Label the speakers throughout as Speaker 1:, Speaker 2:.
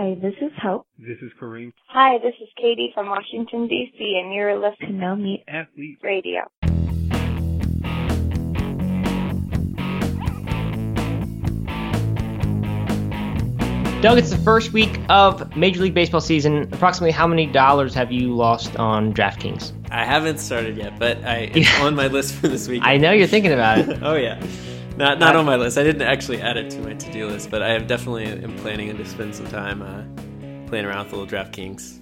Speaker 1: Hi, this is Hope.
Speaker 2: This is Kareem.
Speaker 3: Hi, this is Katie from Washington, D.C., and you're listening
Speaker 1: to No Meat
Speaker 2: Athlete
Speaker 3: Radio.
Speaker 4: Doug, it's the first week of Major League Baseball season. Approximately how many dollars have you lost on DraftKings?
Speaker 5: I haven't started yet, but I, it's on my list for this week.
Speaker 4: I know you're thinking about it.
Speaker 5: oh yeah, not not on my list. I didn't actually add it to my to do list, but I have definitely am planning to spend some time uh, playing around with a little DraftKings.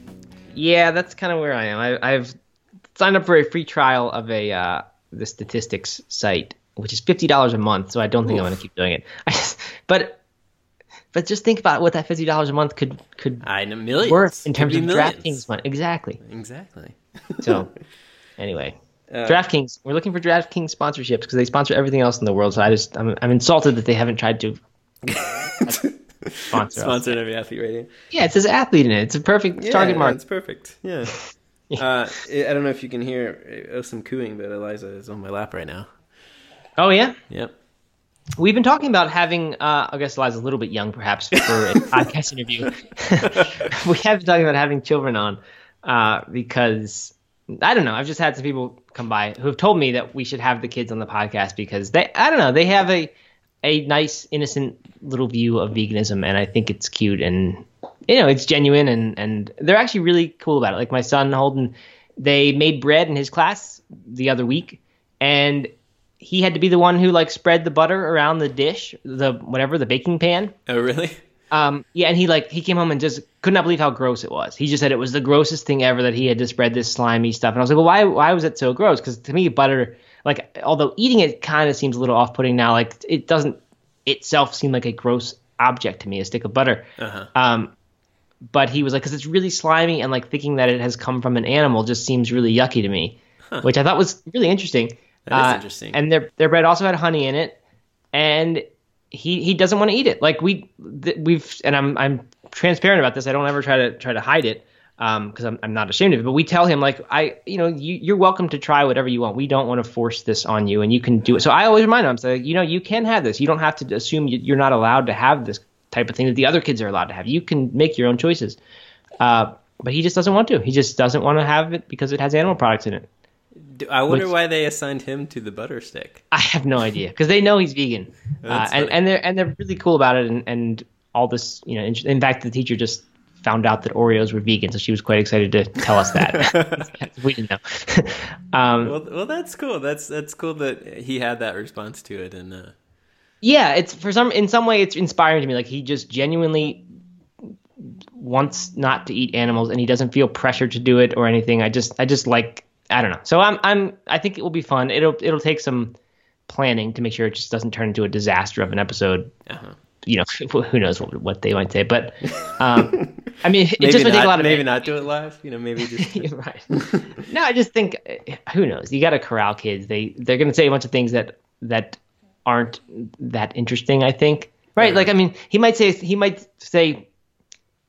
Speaker 4: Yeah, that's kind of where I am. I, have signed up for a free trial of a uh, the statistics site, which is fifty dollars a month. So I don't think Oof. I'm going to keep doing it. Just, but but just think about what that fifty dollars a month could could
Speaker 5: I know millions
Speaker 4: worth in terms of
Speaker 5: millions.
Speaker 4: DraftKings money. Exactly.
Speaker 5: Exactly.
Speaker 4: so, anyway, uh, DraftKings. We're looking for DraftKings sponsorships because they sponsor everything else in the world. So I just I'm, I'm insulted that they haven't tried to sponsor
Speaker 5: sponsor every athlete rating.
Speaker 4: Yeah, it says athlete in it. It's a perfect
Speaker 5: yeah,
Speaker 4: target market.
Speaker 5: It's perfect. Yeah. yeah. Uh, I don't know if you can hear uh, some cooing, but Eliza is on my lap right now.
Speaker 4: Oh yeah.
Speaker 5: Yep.
Speaker 4: We've been talking about having, uh, I guess Eliza's a little bit young perhaps for a podcast interview. we have been talking about having children on uh, because I don't know. I've just had some people come by who have told me that we should have the kids on the podcast because they, I don't know, they have a a nice, innocent little view of veganism, and I think it's cute and you know it's genuine and and they're actually really cool about it. Like my son Holden, they made bread in his class the other week, and he had to be the one who like spread the butter around the dish, the whatever, the baking pan.
Speaker 5: Oh, really?
Speaker 4: Um, yeah, and he like he came home and just could not believe how gross it was. He just said it was the grossest thing ever that he had to spread this slimy stuff. And I was like, well, why why was it so gross? Because to me, butter, like although eating it kind of seems a little off putting now, like it doesn't itself seem like a gross object to me, a stick of butter.
Speaker 5: Uh-huh.
Speaker 4: Um, but he was like, because it's really slimy and like thinking that it has come from an animal just seems really yucky to me, huh. which I thought was really interesting.
Speaker 5: That is uh, interesting.
Speaker 4: And their their bread also had honey in it, and he he doesn't want to eat it. Like we th- we've and I'm I'm transparent about this. I don't ever try to try to hide it because um, I'm I'm not ashamed of it. But we tell him like I you know you you're welcome to try whatever you want. We don't want to force this on you, and you can do it. So I always remind him, so you know you can have this. You don't have to assume you're not allowed to have this type of thing that the other kids are allowed to have. You can make your own choices. Uh, but he just doesn't want to. He just doesn't want to have it because it has animal products in it.
Speaker 5: I wonder Which, why they assigned him to the butter stick.
Speaker 4: I have no idea because they know he's vegan, uh, and, and they're and they're really cool about it. And, and all this, you know, in, in, fact, the teacher just found out that Oreos were vegan, so she was quite excited to tell us that. we didn't know.
Speaker 5: um, well, well, that's cool. That's that's cool that he had that response to it, and uh...
Speaker 4: yeah, it's for some in some way it's inspiring to me. Like he just genuinely wants not to eat animals, and he doesn't feel pressure to do it or anything. I just I just like I don't know. So I'm I'm I think it will be fun. It'll it'll take some planning to make sure it just doesn't turn into a disaster of an episode.
Speaker 5: Uh-huh.
Speaker 4: You know, who knows what, what they might say, but um, I mean, it just
Speaker 5: would
Speaker 4: take a lot of
Speaker 5: maybe not do it live. You know, maybe just
Speaker 4: right. no, I just think who knows. You got to corral kids. They they're going to say a bunch of things that that aren't that interesting. I think right. Uh-huh. Like I mean, he might say he might say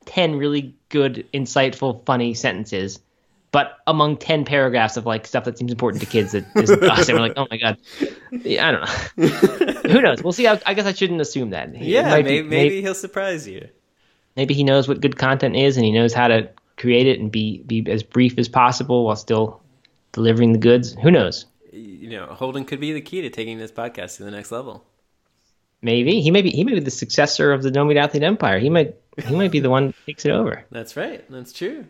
Speaker 4: ten really good, insightful, funny sentences but among 10 paragraphs of like stuff that seems important to kids that isn't us and we're like oh my god. Yeah, i don't know. Who knows? We'll see I, I guess i shouldn't assume that.
Speaker 5: Yeah maybe, be, maybe, he'll surprise you.
Speaker 4: maybe he knows what good content is and he knows how to create it and be be as brief as possible while still delivering the goods. Who knows?
Speaker 5: You know holden could be the key to taking this podcast to the next level.
Speaker 4: Maybe. He may be he may be the successor of the no meat athlete empire. He might he might be the one who takes it over.
Speaker 5: That's right. That's true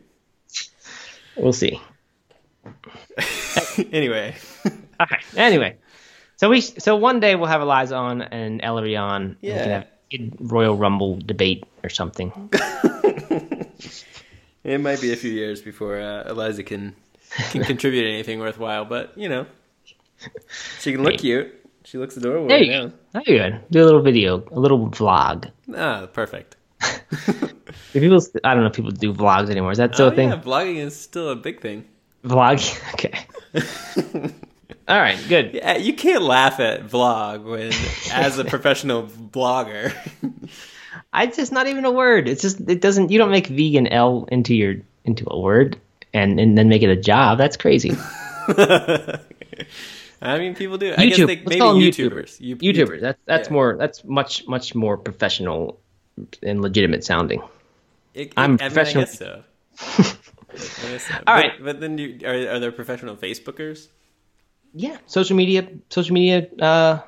Speaker 4: We'll see.
Speaker 5: anyway.
Speaker 4: okay. Anyway, so we so one day we'll have Eliza on and Ellery on.
Speaker 5: Yeah.
Speaker 4: And we can have a Royal Rumble debate or something.
Speaker 5: it might be a few years before uh, Eliza can can contribute anything worthwhile, but you know, she can look cute. She looks adorable.
Speaker 4: There you
Speaker 5: right
Speaker 4: go. Now. There you go. Do a little video, a little vlog.
Speaker 5: Ah, perfect.
Speaker 4: Do people, I don't know if people do vlogs anymore. Is that still
Speaker 5: oh,
Speaker 4: a thing?
Speaker 5: Yeah, vlogging is still a big thing.
Speaker 4: Vlogging? Okay. All right, good.
Speaker 5: Yeah, you can't laugh at vlog when, as a professional blogger.
Speaker 4: I just not even a word. It's just it doesn't. You don't make vegan L into your into a word and and then make it a job. That's crazy.
Speaker 5: I mean, people do.
Speaker 4: YouTube.
Speaker 5: I guess they,
Speaker 4: Let's
Speaker 5: maybe
Speaker 4: call them
Speaker 5: YouTubers.
Speaker 4: YouTubers. YouTubers. That's that's yeah. more. That's much much more professional and legitimate sounding.
Speaker 5: It-
Speaker 4: I'm
Speaker 5: I mean,
Speaker 4: professional.
Speaker 5: I guess so. I so.
Speaker 4: All
Speaker 5: but,
Speaker 4: right.
Speaker 5: but then you, are are there professional Facebookers?
Speaker 4: Yeah, social media, social media. Uh,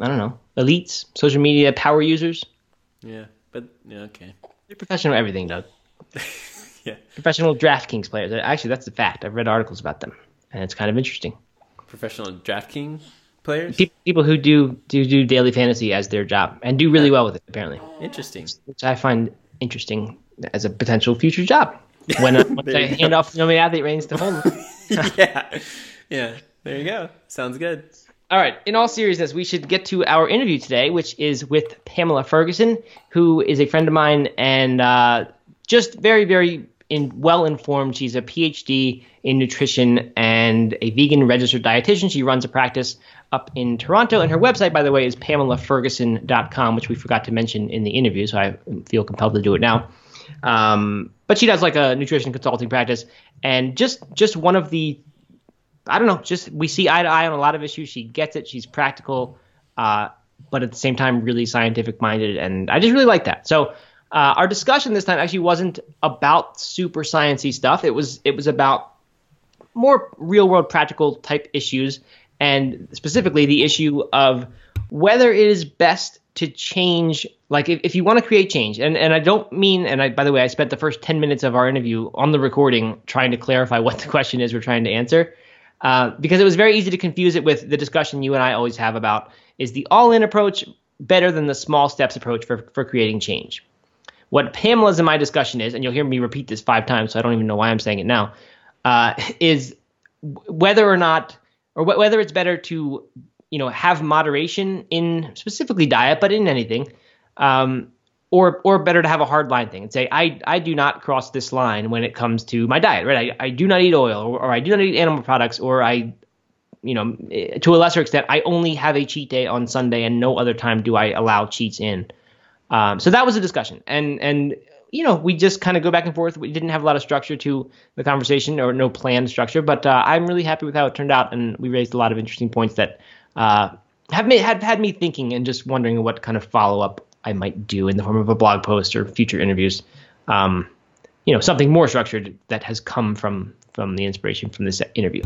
Speaker 4: I don't know, elites, social media power users.
Speaker 5: Yeah, but yeah, okay.
Speaker 4: They're professional at everything, Doug.
Speaker 5: Yeah,
Speaker 4: Professional DraftKings players. Actually, that's the fact. I've read articles about them, and it's kind of interesting.
Speaker 5: professional DraftKings players.
Speaker 4: Pe- People who do do do daily fantasy as their job and do really well with it, apparently,
Speaker 5: Interesting.
Speaker 4: which I find interesting as a potential future job. When uh, once I hand
Speaker 5: go.
Speaker 4: off the athlete reins to Holmes.
Speaker 5: yeah, yeah. There you go. Sounds good.
Speaker 4: All right. In all seriousness, we should get to our interview today, which is with Pamela Ferguson, who is a friend of mine and uh, just very, very in, well informed. She's a PhD in nutrition and a vegan registered dietitian. She runs a practice up in Toronto, and her website, by the way, is pamelaferguson.com, which we forgot to mention in the interview, so I feel compelled to do it now. Um, but she does like a nutrition consulting practice, and just just one of the I don't know. Just we see eye to eye on a lot of issues. She gets it. She's practical, uh, but at the same time really scientific minded, and I just really like that. So uh, our discussion this time actually wasn't about super sciency stuff. It was it was about more real world practical type issues, and specifically the issue of whether it is best to change like if, if you want to create change and, and i don't mean and I, by the way i spent the first 10 minutes of our interview on the recording trying to clarify what the question is we're trying to answer uh, because it was very easy to confuse it with the discussion you and i always have about is the all-in approach better than the small steps approach for, for creating change? What pamela's in my discussion is and you'll hear me repeat this five times so i don't even know why i'm saying it now uh, is whether or not or wh- whether it's better to you know have moderation in specifically diet but in anything um, or or better to have a hard line thing and say I I do not cross this line when it comes to my diet right? I, I do not eat oil or, or I do not eat animal products or I you know eh, to a lesser extent I only have a cheat day on Sunday and no other time do I allow cheats in. Um, so that was a discussion. And and you know we just kind of go back and forth we didn't have a lot of structure to the conversation or no planned structure but uh, I'm really happy with how it turned out and we raised a lot of interesting points that uh, have made, had had me thinking and just wondering what kind of follow up I might do in the form of a blog post or future interviews. Um, you know, something more structured that has come from from the inspiration from this interview.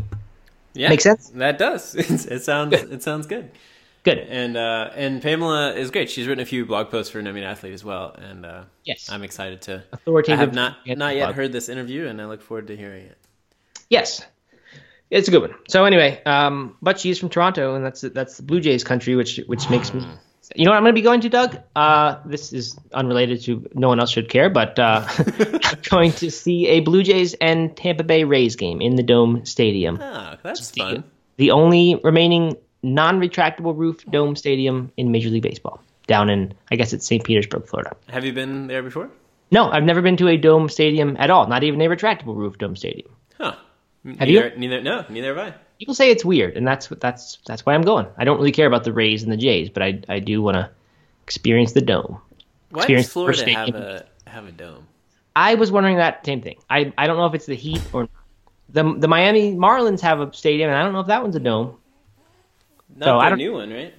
Speaker 5: Yeah,
Speaker 4: Make sense?
Speaker 5: That does. it sounds. It sounds good.
Speaker 4: Good.
Speaker 5: And uh, and Pamela is great. She's written a few blog posts for Mean Athlete as well, and uh,
Speaker 4: Yes.
Speaker 5: I'm excited to. I have not not yet heard this interview, and I look forward to hearing it.
Speaker 4: Yes. It's a good one. So anyway, um, but she's from Toronto, and that's that's the Blue Jays country, which which makes me. You know what I'm going to be going to, Doug? Uh, this is unrelated to. No one else should care, but uh, I'm going to see a Blue Jays and Tampa Bay Rays game in the Dome Stadium.
Speaker 5: Oh, that's
Speaker 4: the,
Speaker 5: fun.
Speaker 4: the only remaining non-retractable roof dome stadium in Major League Baseball, down in I guess it's St. Petersburg, Florida.
Speaker 5: Have you been there before?
Speaker 4: No, I've never been to a dome stadium at all, not even a retractable roof dome stadium.
Speaker 5: Huh.
Speaker 4: Have you?
Speaker 5: neither, Neither. No, neither have I.
Speaker 4: People say it's weird, and that's what that's that's why I'm going. I don't really care about the Rays and the Jays, but I I do want to experience the dome.
Speaker 5: Why
Speaker 4: Experience
Speaker 5: does Florida have a have a dome?
Speaker 4: I was wondering that same thing. I I don't know if it's the heat or the the Miami Marlins have a stadium, and I don't know if that one's a dome.
Speaker 5: Not
Speaker 4: So, I don't-
Speaker 5: new one, right?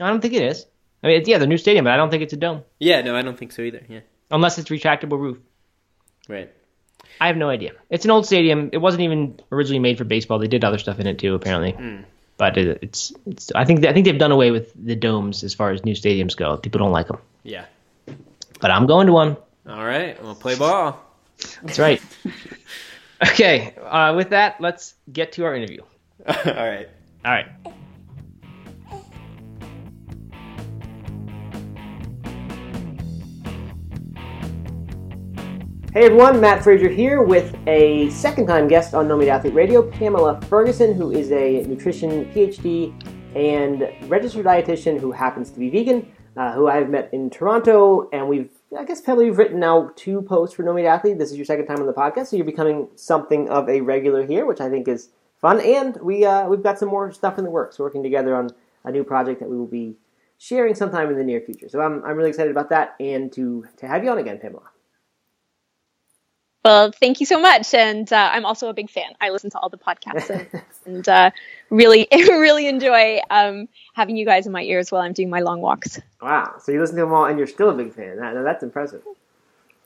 Speaker 4: I don't think it is. I mean, it's, yeah, the new stadium, but I don't think it's a dome
Speaker 5: Yeah, no, I don't think so either. Yeah,
Speaker 4: unless it's retractable roof.
Speaker 5: right.
Speaker 4: I have no idea. It's an old stadium. It wasn't even originally made for baseball. They did other stuff in it too, apparently. But it, it's, it's. I think I think they've done away with the domes as far as new stadiums go. People don't like them.
Speaker 5: Yeah.
Speaker 4: But I'm going to one.
Speaker 5: All right, we'll play ball.
Speaker 4: That's right. okay. Uh, with that, let's get to our interview.
Speaker 5: All right.
Speaker 4: All right. Hey everyone, Matt Frazier here with a second time guest on No Meat Athlete Radio, Pamela Ferguson, who is a nutrition PhD and registered dietitian who happens to be vegan, uh, who I've met in Toronto. And we've, I guess, Pamela, you've written now two posts for No Meat Athlete. This is your second time on the podcast, so you're becoming something of a regular here, which I think is fun. And we, uh, we've got some more stuff in the works, working together on a new project that we will be sharing sometime in the near future. So I'm, I'm really excited about that and to, to have you on again, Pamela.
Speaker 6: Well, thank you so much, and uh, I'm also a big fan. I listen to all the podcasts and, and uh, really, really enjoy um, having you guys in my ears while I'm doing my long walks.
Speaker 4: Wow. So you listen to them all and you're still a big fan. That, that's impressive.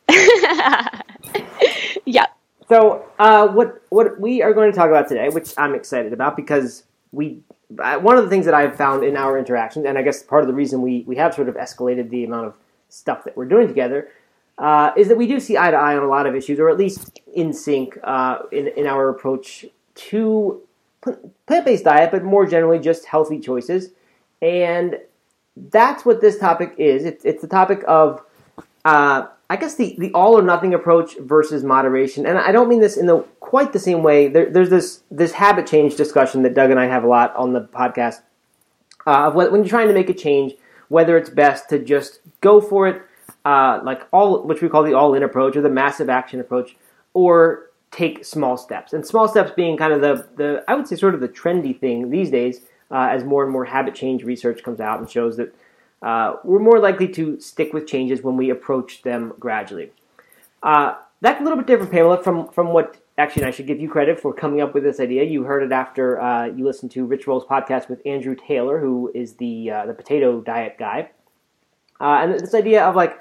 Speaker 6: yeah.
Speaker 4: So, uh, what what we are going to talk about today, which I'm excited about, because we uh, one of the things that I've found in our interactions, and I guess part of the reason we we have sort of escalated the amount of stuff that we're doing together, uh, is that we do see eye to eye on a lot of issues, or at least in sync uh, in in our approach to plant based diet, but more generally just healthy choices, and that's what this topic is. It's it's the topic of uh, I guess the, the all or nothing approach versus moderation, and I don't mean this in the quite the same way. There, there's this this habit change discussion that Doug and I have a lot on the podcast. Uh, of when you're trying to make a change, whether it's best to just go for it, uh, like all which we call the all in approach or the massive action approach, or take small steps. And small steps being kind of the the I would say sort of the trendy thing these days, uh, as more and more habit change research comes out and shows that uh, we're more likely to stick with changes when we approach them gradually. Uh, that's a little bit different, Pamela, from, from what actually, I should give you credit for coming up with this idea. You heard it after uh, you listened to Rich Roll's podcast with Andrew Taylor, who is the uh, the potato diet guy, uh, and this idea of like,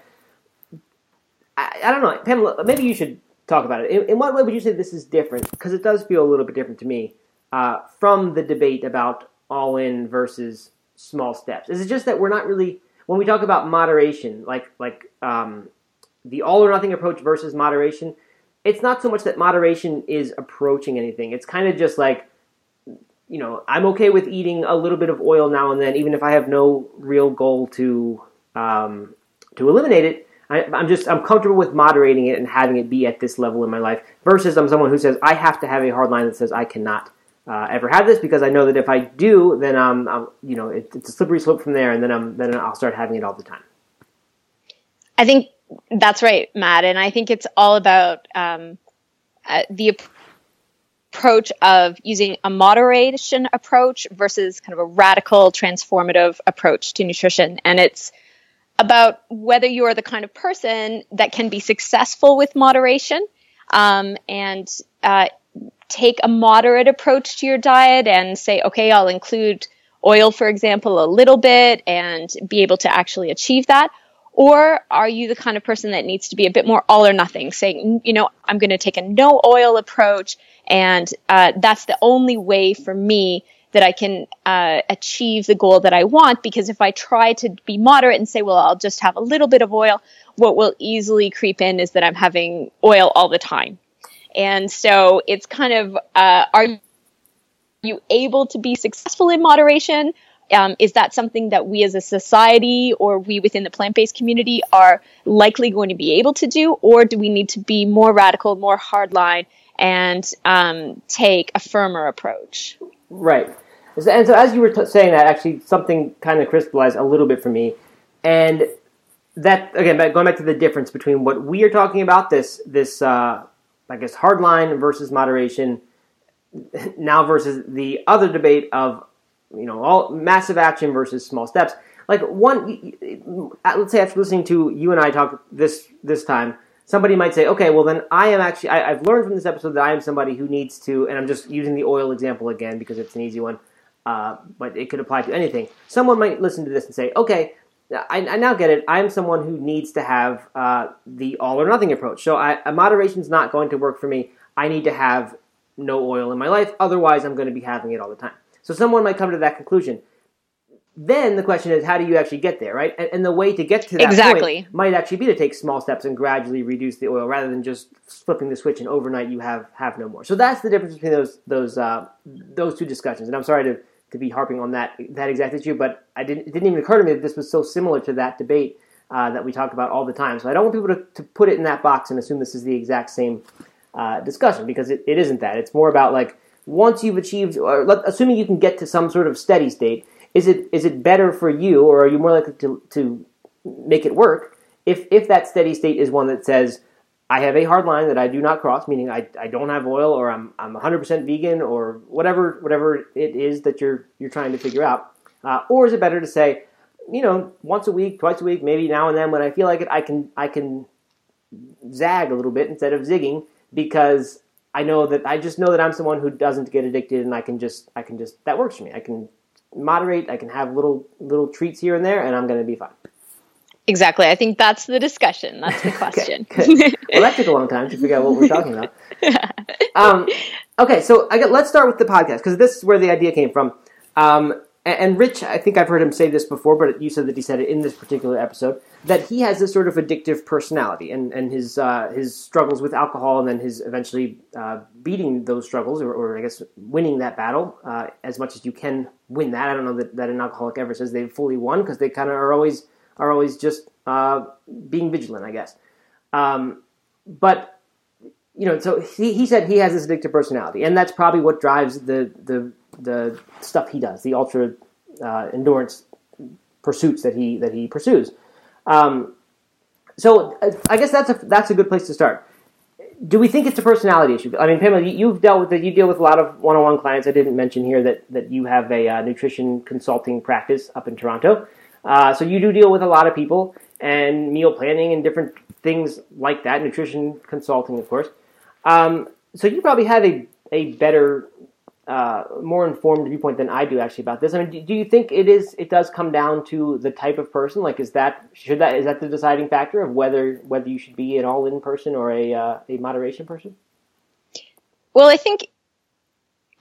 Speaker 4: I, I, don't know, Pamela, maybe you should talk about it. In, in what way would you say this is different? Because it does feel a little bit different to me uh, from the debate about all in versus small steps? Is it just that we're not really when we talk about moderation, like like um, the all or nothing approach versus moderation? It's not so much that moderation is approaching anything. It's kind of just like you know I'm okay with eating a little bit of oil now and then, even if I have no real goal to um, to eliminate it. I, I'm just I'm comfortable with moderating it and having it be at this level in my life. Versus I'm someone who says I have to have a hard line that says I cannot uh, ever have this because I know that if I do, then um, I'm, you know, it, it's a slippery slope from there, and then I'm then I'll start having it all the time.
Speaker 6: I think that's right, Matt, and I think it's all about um, uh, the approach of using a moderation approach versus kind of a radical transformative approach to nutrition, and it's about whether you are the kind of person that can be successful with moderation um, and uh, take a moderate approach to your diet and say, okay, I'll include oil, for example, a little bit and be able to actually achieve that? Or are you the kind of person that needs to be a bit more all or nothing, saying, you know, I'm going to take a no oil approach, and uh, that's the only way for me that I can uh, achieve the goal that I want? Because if I try to be moderate and say, well, I'll just have a little bit of oil, what will easily creep in is that I'm having oil all the time. And so it's kind of uh, are you able to be successful in moderation? Um, is that something that we as a society or we within the plant based community are likely going to be able to do? Or do we need to be more radical, more hardline, and um, take a firmer approach?
Speaker 4: Right. And so, as you were t- saying that, actually, something kind of crystallized a little bit for me. And that, again, going back to the difference between what we are talking about, this, this, uh, I guess, hardline versus moderation, now versus the other debate of, you know, all massive action versus small steps. Like one, let's say after listening to you and I talk this this time, somebody might say, okay, well then I am actually I, have learned from this episode that I am somebody who needs to, and I'm just using the oil example again because it's an easy one, uh, but it could apply to anything. Someone might listen to this and say, okay, I, I, now get it. I'm someone who needs to have uh, the all or nothing approach. So I, moderation is not going to work for me. I need to have no oil in my life. Otherwise, I'm going to be having it all the time. So someone might come to that conclusion. Then the question is, how do you actually get there, right? And, and the way to get to that
Speaker 6: exactly.
Speaker 4: point might actually be to take small steps and gradually reduce the oil, rather than just flipping the switch and overnight you have have no more. So that's the difference between those those uh, those two discussions. And I'm sorry to to be harping on that that exact issue, but I didn't, it didn't even occur to me that this was so similar to that debate uh, that we talk about all the time. So I don't want people to, to put it in that box and assume this is the exact same uh, discussion because it, it isn't that. It's more about like once you've achieved, or let, assuming you can get to some sort of steady state, is it is it better for you, or are you more likely to to make it work if if that steady state is one that says I have a hard line that I do not cross, meaning I, I don't have oil or I'm, I'm 100% vegan or whatever whatever it is that you're you're trying to figure out. Uh, or is it better to say, you know, once a week, twice a week, maybe now and then when I feel like it, I can I can zag a little bit instead of zigging because I know that I just know that I'm someone who doesn't get addicted and I can just I can just that works for me. I can moderate, I can have little little treats here and there and I'm going to be fine.
Speaker 6: Exactly. I think that's the discussion. That's the question.
Speaker 4: okay, well, that took a long time to figure out what we're talking about. Um, okay, so I get, let's start with the podcast because this is where the idea came from. Um, and, and Rich, I think I've heard him say this before, but you said that he said it in this particular episode that he has this sort of addictive personality, and and his uh, his struggles with alcohol, and then his eventually uh, beating those struggles, or, or I guess winning that battle uh, as much as you can win that. I don't know that, that an alcoholic ever says they've fully won because they kind of are always are always just uh, being vigilant, I guess. Um, but you know, so he, he said he has this addictive personality, and that's probably what drives the the the stuff he does, the ultra uh, endurance pursuits that he that he pursues. Um, so uh, I guess that's a that's a good place to start. Do we think it's a personality issue? I mean, Pamela, you've dealt with it. You deal with a lot of one-on-one clients. I didn't mention here that that you have a uh, nutrition consulting practice up in Toronto. Uh, so you do deal with a lot of people and meal planning and different things like that. Nutrition consulting, of course. Um, so you probably have a a better uh, more informed viewpoint than I do actually about this. I mean, do, do, you think it is? It does come down to the type of person. Like, is that should that is that the deciding factor of whether whether you should be an all in person or a uh, a moderation person?
Speaker 6: Well, I think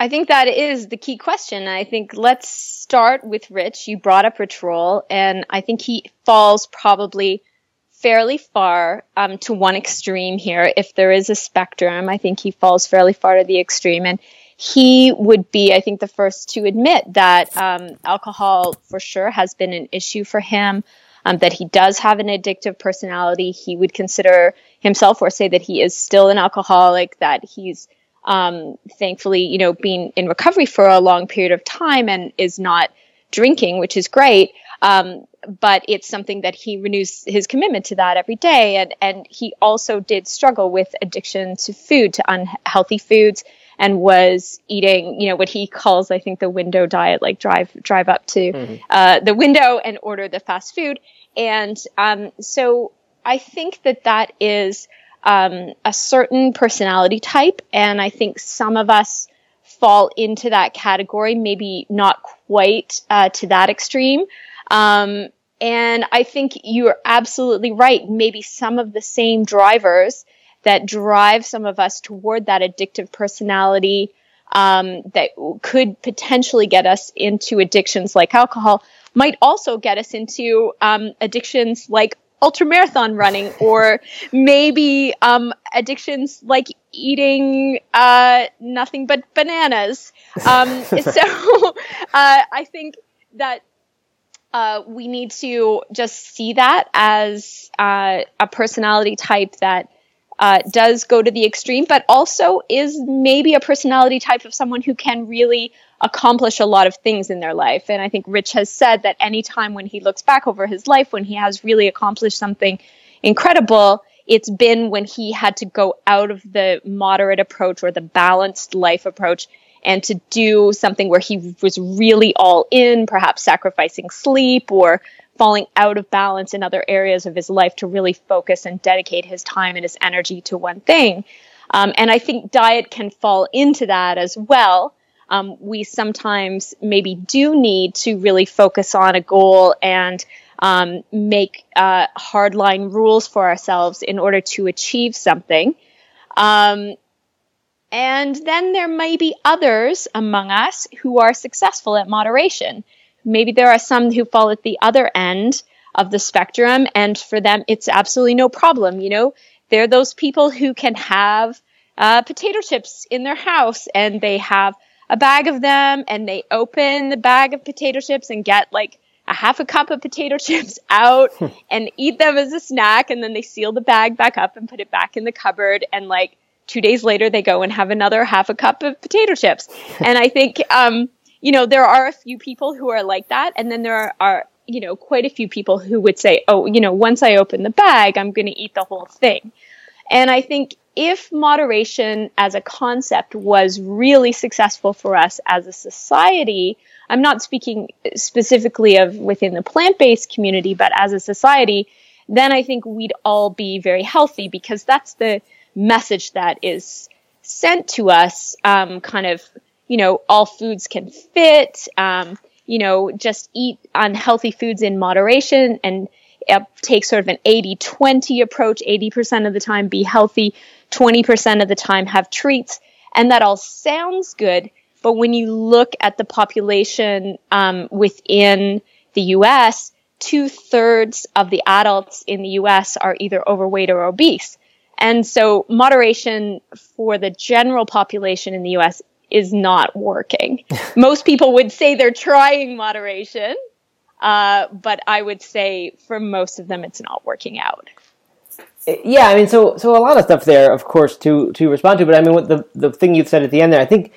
Speaker 6: I think that is the key question. I think let's start with Rich. You brought up Rich Roll, and I think he falls probably fairly far um, to one extreme here. If there is a spectrum, I think he falls fairly far to the extreme, and he would be, I think, the first to admit that um, alcohol for sure has been an issue for him. Um, that he does have an addictive personality. He would consider himself or say that he is still an alcoholic, that he's um, thankfully, you know, been in recovery for a long period of time and is not drinking, which is great. Um, but it's something that he renews his commitment to that every day. And, and he also did struggle with addiction to food, to unhealthy foods and was eating, you know, what he calls, I think, the window diet, like drive drive up to mm-hmm. uh, the window and order the fast food. And um, so I think that that is um, a certain personality type, and I think some of us fall into that category, maybe not quite uh, to that extreme. Um, and I think you're absolutely right. Maybe some of the same drivers that drive some of us toward that addictive personality um, that could potentially get us into addictions like alcohol might also get us into um, addictions like ultramarathon running or maybe um, addictions like eating uh, nothing but bananas. Um, so uh, I think that uh, we need to just see that as uh, a personality type that uh, does go to the extreme, but also is maybe a personality type of someone who can really accomplish a lot of things in their life. And I think Rich has said that anytime when he looks back over his life, when he has really accomplished something incredible, it's been when he had to go out of the moderate approach or the balanced life approach and to do something where he was really all in, perhaps sacrificing sleep or falling out of balance in other areas of his life to really focus and dedicate his time and his energy to one thing. Um, and I think diet can fall into that as well. Um, we sometimes maybe do need to really focus on a goal and um, make uh, hardline rules for ourselves in order to achieve something. Um, and then there may be others among us who are successful at moderation. Maybe there are some who fall at the other end of the spectrum, and for them, it's absolutely no problem. You know, they're those people who can have uh, potato chips in their house and they have a bag of them and they open the bag of potato chips and get like a half a cup of potato chips out and eat them as a snack and then they seal the bag back up and put it back in the cupboard and like two days later they go and have another half a cup of potato chips and i think um, you know, there are a few people who are like that. And then there are, you know, quite a few people who would say, oh, you know, once I open the bag, I'm going to eat the whole thing. And I think if moderation as a concept was really successful for us as a society, I'm not speaking specifically of within the plant based community, but as a society, then I think we'd all be very healthy because that's the message that is sent to us um, kind of you know, all foods can fit, um, you know, just eat unhealthy foods in moderation. And take sort of an 80 20 approach 80% of the time be healthy 20% of the time have treats and that all sounds good but when you look at the population um, within the us two thirds of the adults in the us are either overweight or obese and so moderation for the general population in the US is not working. Most people would say they're trying moderation, uh, but I would say for most of them, it's not working out.
Speaker 4: Yeah, I mean, so so a lot of stuff there, of course, to to respond to. But I mean, what the the thing you said at the end there, I think,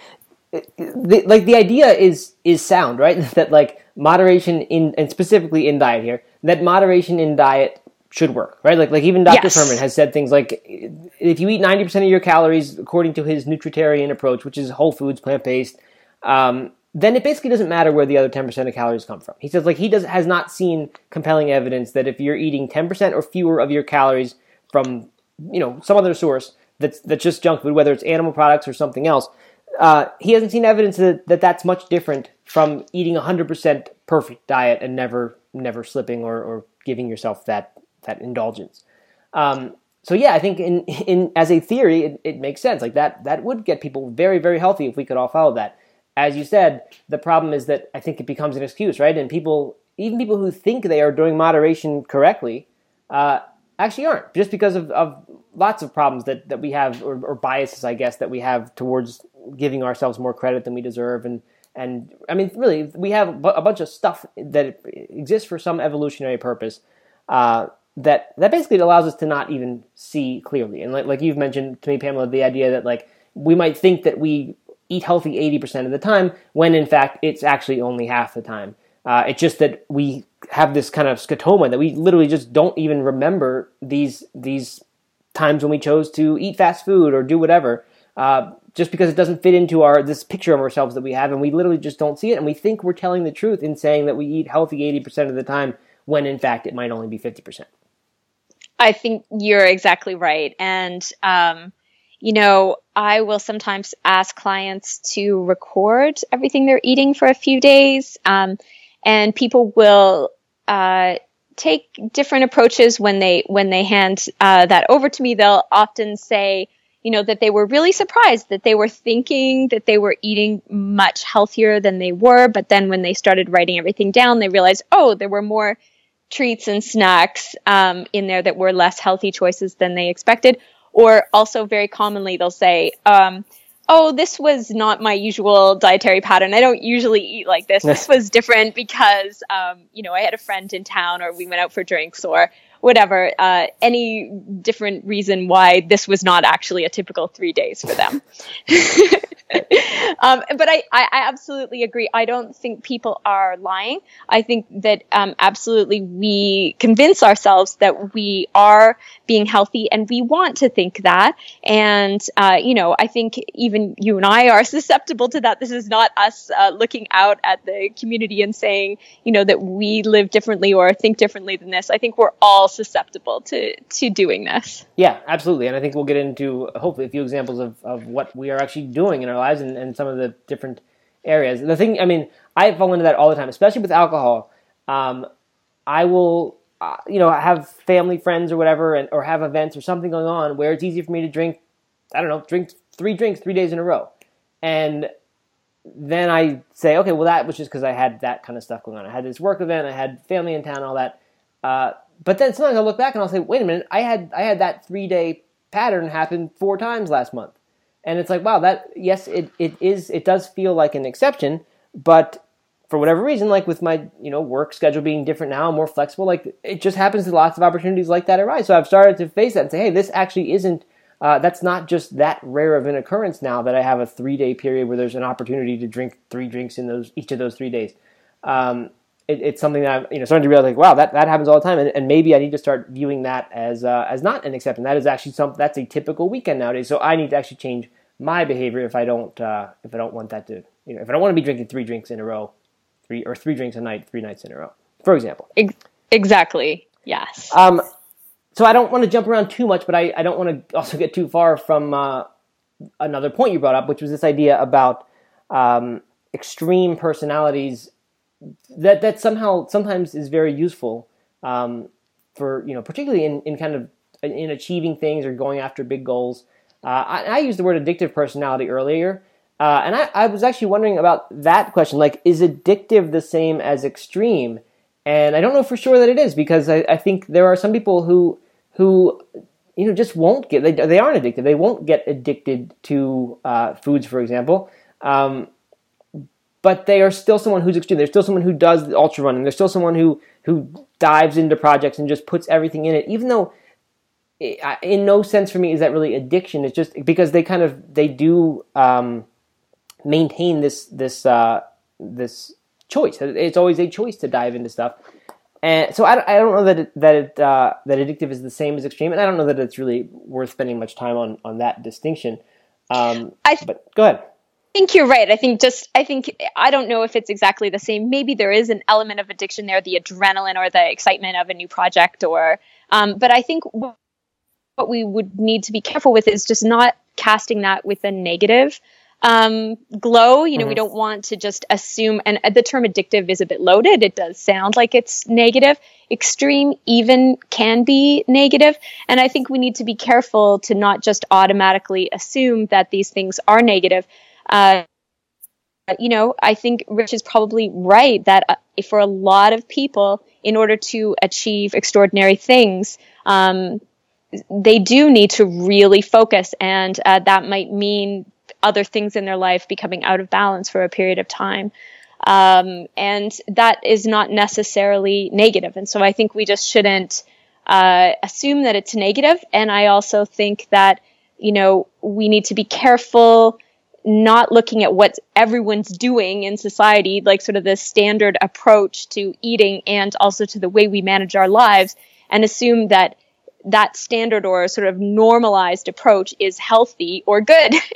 Speaker 4: the, like the idea is is sound, right? that like moderation in and specifically in diet here, that moderation in diet should work, right? Like like even Dr. Yes. Fuhrman has said things like if you eat 90% of your calories according to his nutritarian approach, which is whole foods, plant-based, um, then it basically doesn't matter where the other 10% of calories come from. He says like he does has not seen compelling evidence that if you're eating 10% or fewer of your calories from, you know, some other source that's that's just junk food, whether it's animal products or something else, uh, he hasn't seen evidence that, that that's much different from eating a 100% perfect diet and never never slipping or, or giving yourself that that indulgence. Um, so yeah, I think in in as a theory, it, it, makes sense. Like that that would get people very very healthy if we could all follow that. As you said, the problem is that I think it becomes an excuse, right? And people, even people who think they are doing moderation correctly, uh, actually aren't, just because of, of lots of problems that, that we have, or, or biases, I guess, that we have towards giving ourselves more credit than we deserve, and and I mean, really, we have a bunch of stuff that exists for some evolutionary purpose. Uh, that that basically allows us to not even see clearly. And like, like you've mentioned to me, Pamela, the idea that like we might think that we eat healthy 80% of the time when in fact it's actually only half the time. Uh, it's just that we have this kind of scotoma that we literally just don't even remember these these times when we chose to eat fast food or do whatever, uh, just because it doesn't fit into our this picture of ourselves that we have, and we literally just don't see it, and we think we're telling the truth in saying that we eat healthy 80% of the time when in fact it might only be 50%.
Speaker 6: I think you're exactly right. And, um, you know, I will sometimes ask clients to record everything they're eating for a few days. Um, and people will, uh, take different approaches when they, when they hand, uh, that over to me. They'll often say, you know, that they were really surprised that they were thinking that they were eating much healthier than they were. But then when they started writing everything down, they realized, oh, there were more treats and snacks um, in there that were less healthy choices than they expected. Or also, very commonly, they'll say, um, Oh, this was not my usual dietary pattern. I don't usually eat like this. This was different because, um, you know, I had a friend in town or we went out for drinks or whatever, uh, any different reason why this was not actually a typical three days for them. um, but I, I, absolutely agree. I don't think people are lying. I think that um, absolutely we convince ourselves that we are being healthy and we want to think that. And, uh, you know, I think even you and I are susceptible to that. This is not us uh, looking out at the community and saying, you know, that we live differently or think differently than this. I think we're all susceptible to, to doing this.
Speaker 4: Yeah, absolutely. And I think we'll get into hopefully a few examples of, of what we are actually doing in our lives and, and some of the different areas. The thing, I mean, I fall into that all the time, especially with alcohol. Um, I will, uh, you know, have family, friends, or whatever, and or have events or something going on where it's easy for me to drink. I don't know, drink three drinks three days in a row, and then I say, okay, well, that was just because I had that kind of stuff going on. I had this work event, I had family in town, all that. Uh, but then sometimes I'll look back and I'll say, wait a minute, I had I had that three day pattern happen four times last month. And it's like wow that yes it, it is it does feel like an exception but for whatever reason like with my you know work schedule being different now more flexible like it just happens that lots of opportunities like that arise. So i've started to face that and say hey this actually isn't uh, that's not just that rare of an occurrence now that i have a three day period where there's an opportunity to drink three drinks in those each of those three days. Um, it, it's something that I'm you know starting to realize like wow that, that happens all the time. And, and maybe I need to start viewing that as uh, as not an exception that is actually some that's a typical weekend nowadays. So I need to actually change my behavior if I don't uh, if I don't want that to you know if I don't want to be drinking three drinks in a row three or three drinks a night three nights in a row for example.
Speaker 6: Exactly. Yes.
Speaker 4: Um so I don't want to jump around too much but I, I don't want to also get too far from uh, another point you brought up which was this idea about um, extreme personalities that that somehow sometimes is very useful um, for you know particularly in, in kind of in achieving things or going after big goals. Uh, I, I used the word addictive personality earlier, uh, and I, I was actually wondering about that question. Like, is addictive the same as extreme? And I don't know for sure that it is because I, I think there are some people who who you know just won't get they, they aren't addicted. They won't get addicted to uh, foods, for example. Um, but they are still someone who's extreme. There's still someone who does the ultra running. There's still someone who who dives into projects and just puts everything in it, even though in no sense for me is that really addiction. It's just because they kind of they do um, maintain this this uh, this choice. It's always a choice to dive into stuff. And so I, I don't know that it, that it, uh, that addictive is the same as extreme, and I don't know that it's really worth spending much time on on that distinction. Um, I but go ahead.
Speaker 6: I think you're right. I think just I think I don't know if it's exactly the same. Maybe there is an element of addiction there, the adrenaline or the excitement of a new project, or um, but I think what we would need to be careful with is just not casting that with a negative um, glow. You know, mm-hmm. we don't want to just assume, and the term addictive is a bit loaded. It does sound like it's negative. Extreme even can be negative. And I think we need to be careful to not just automatically assume that these things are negative. Uh, you know, I think Rich is probably right that uh, for a lot of people, in order to achieve extraordinary things, um, they do need to really focus, and uh, that might mean other things in their life becoming out of balance for a period of time. Um, and that is not necessarily negative. And so I think we just shouldn't uh, assume that it's negative. And I also think that, you know, we need to be careful not looking at what everyone's doing in society, like sort of the standard approach to eating and also to the way we manage our lives, and assume that that standard or sort of normalized approach is healthy or good.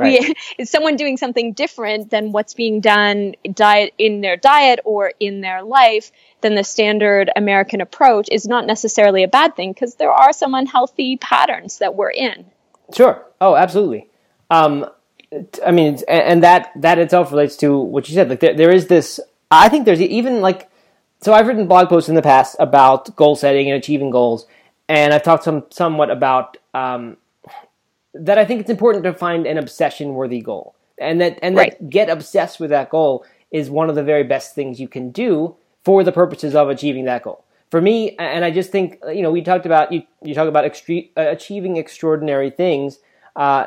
Speaker 6: we, is someone doing something different than what's being done diet in their diet or in their life than the standard American approach is not necessarily a bad thing because there are some unhealthy patterns that we're in.
Speaker 4: Sure. Oh, absolutely. Um, I mean, and that that itself relates to what you said. Like there, there is this. I think there's even like. So I've written blog posts in the past about goal setting and achieving goals and I've talked some somewhat about um, that. I think it's important to find an obsession-worthy goal, and that and right. that get obsessed with that goal is one of the very best things you can do for the purposes of achieving that goal. For me, and I just think you know we talked about you you talk about extre- uh, achieving extraordinary things. Uh,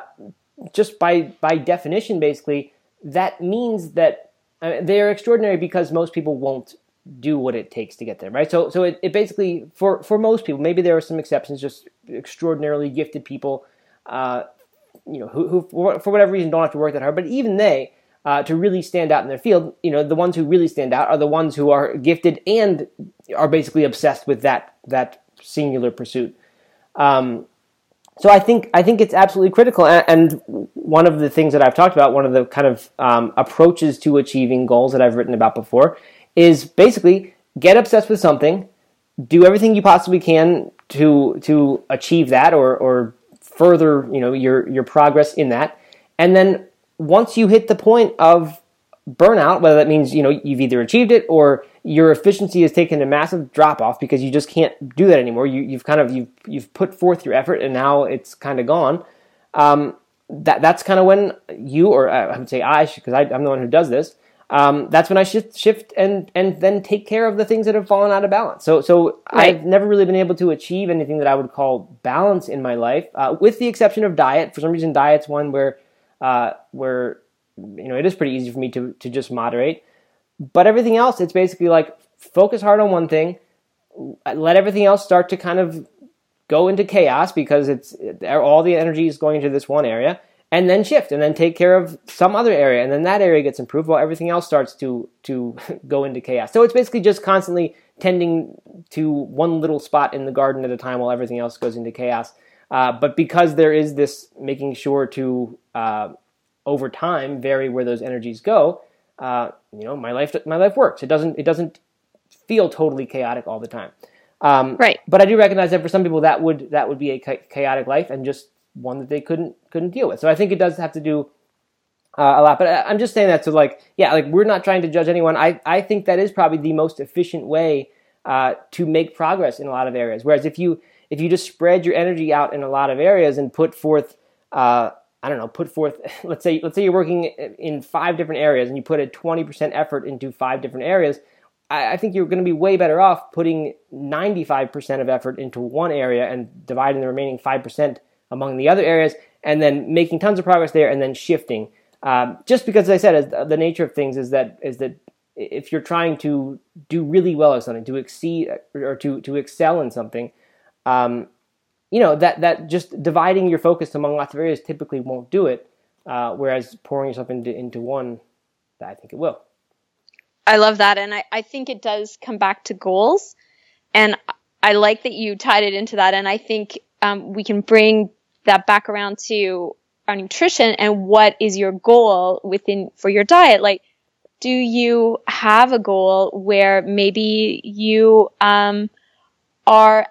Speaker 4: just by by definition, basically, that means that uh, they are extraordinary because most people won't do what it takes to get there, right? So, so it, it basically for for most people, maybe there are some exceptions, just extraordinarily gifted people, uh, you know, who, who for whatever reason don't have to work that hard, but even they. Uh, to really stand out in their field, you know, the ones who really stand out are the ones who are gifted and are basically obsessed with that that singular pursuit. Um, so I think I think it's absolutely critical. And one of the things that I've talked about, one of the kind of um, approaches to achieving goals that I've written about before, is basically get obsessed with something, do everything you possibly can to to achieve that or or further you know your your progress in that, and then once you hit the point of burnout, whether that means you know you've either achieved it or your efficiency has taken a massive drop off because you just can't do that anymore. You, you've kind of you've you've put forth your effort and now it's kind of gone. Um, that that's kind of when you or I would say I because I'm the one who does this um, that's when I shift, shift and and then take care of the things that have fallen out of balance. So so right. I've never really been able to achieve anything that I would call balance in my life, uh, with the exception of diet. For some reason, diet's one where uh, where you know it is pretty easy for me to to just moderate. But everything else, it's basically like focus hard on one thing, let everything else start to kind of go into chaos because it's all the energy is going into this one area and then shift and then take care of some other area and then that area gets improved while everything else starts to to go into chaos so it's basically just constantly tending to one little spot in the garden at a time while everything else goes into chaos uh, but because there is this making sure to uh, over time vary where those energies go uh, you know my life my life works it doesn't it doesn't feel totally chaotic all the time
Speaker 6: um, right
Speaker 4: but i do recognize that for some people that would that would be a chaotic life and just one that they couldn't couldn't deal with. So I think it does have to do uh, a lot. But I'm just saying that to like, yeah, like we're not trying to judge anyone. I I think that is probably the most efficient way uh, to make progress in a lot of areas. Whereas if you if you just spread your energy out in a lot of areas and put forth uh, I don't know, put forth, let's say, let's say you're working in five different areas and you put a 20% effort into five different areas. I, I think you're going to be way better off putting 95% of effort into one area and dividing the remaining 5% among the other areas and then making tons of progress there and then shifting. Um, just because, as I said, as the nature of things is that is that if you're trying to do really well at something, to exceed or to to excel in something, um, you know that that just dividing your focus among lots of areas typically won't do it. Uh, whereas pouring yourself into into one, I think it will.
Speaker 6: I love that, and I, I think it does come back to goals, and I like that you tied it into that, and I think um, we can bring that back around to our nutrition and what is your goal within for your diet, like do you have a goal where maybe you um, are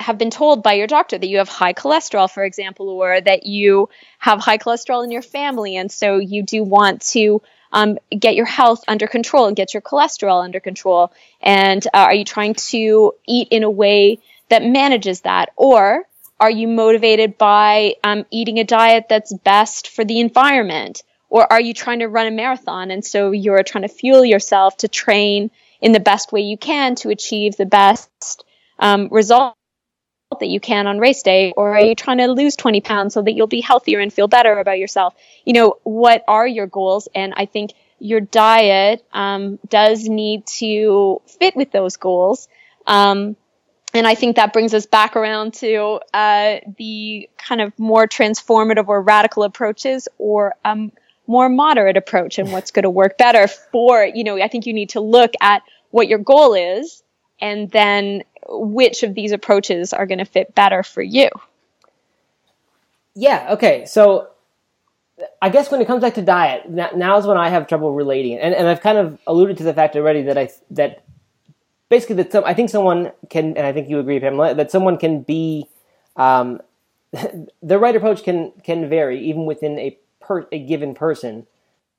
Speaker 6: have been told by your doctor that you have high cholesterol, for example, or that you have high cholesterol in your family, and so you do want to um, get your health under control and get your cholesterol under control. And uh, are you trying to eat in a way that manages that, or are you motivated by um, eating a diet that's best for the environment? Or are you trying to run a marathon and so you're trying to fuel yourself to train in the best way you can to achieve the best um, result that you can on race day or are you trying to lose 20 pounds so that you'll be healthier and feel better about yourself? You know what are your goals? And i think your diet um, does need to fit with those goals. Um, and i think that brings us back around to uh, the kind of more transformative or radical approaches or um, more moderate approach and what's going to work better for you know i think you need to look at what your goal is and then which of these approaches are going to fit better for you.
Speaker 4: Yeah, okay. So I guess when it comes back to diet, now is when I have trouble relating. And, and I've kind of alluded to the fact already that I that basically that some, I think someone can, and I think you agree, Pamela, that someone can be um, the right approach can can vary even within a per, a given person.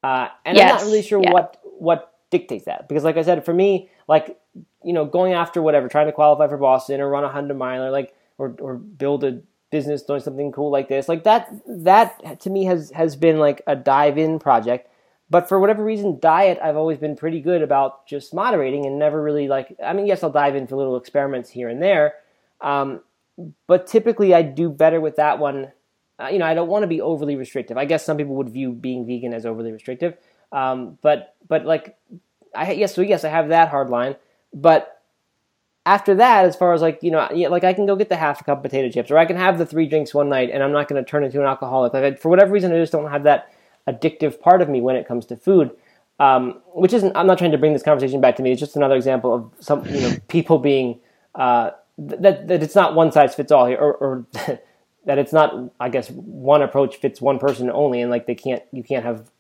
Speaker 4: Uh, and yes. I'm not really sure yeah. what what dictates that because, like I said, for me, like you know, going after whatever, trying to qualify for Boston or run a hundred miler, like or or build a business doing something cool like this, like that that to me has has been like a dive in project. But for whatever reason, diet I've always been pretty good about just moderating and never really like. I mean, yes, I'll dive into little experiments here and there, um, but typically I do better with that one. Uh, you know, I don't want to be overly restrictive. I guess some people would view being vegan as overly restrictive, um, but but like, I yes, so yes, I have that hard line. But after that, as far as like you know, like I can go get the half a cup of potato chips, or I can have the three drinks one night, and I'm not going to turn into an alcoholic. Like I, for whatever reason, I just don't have that addictive part of me when it comes to food. Um, which isn't. I'm not trying to bring this conversation back to me. It's just another example of some you know people being uh, that that it's not one size fits all here, or, or that it's not. I guess one approach fits one person only, and like they can't. You can't have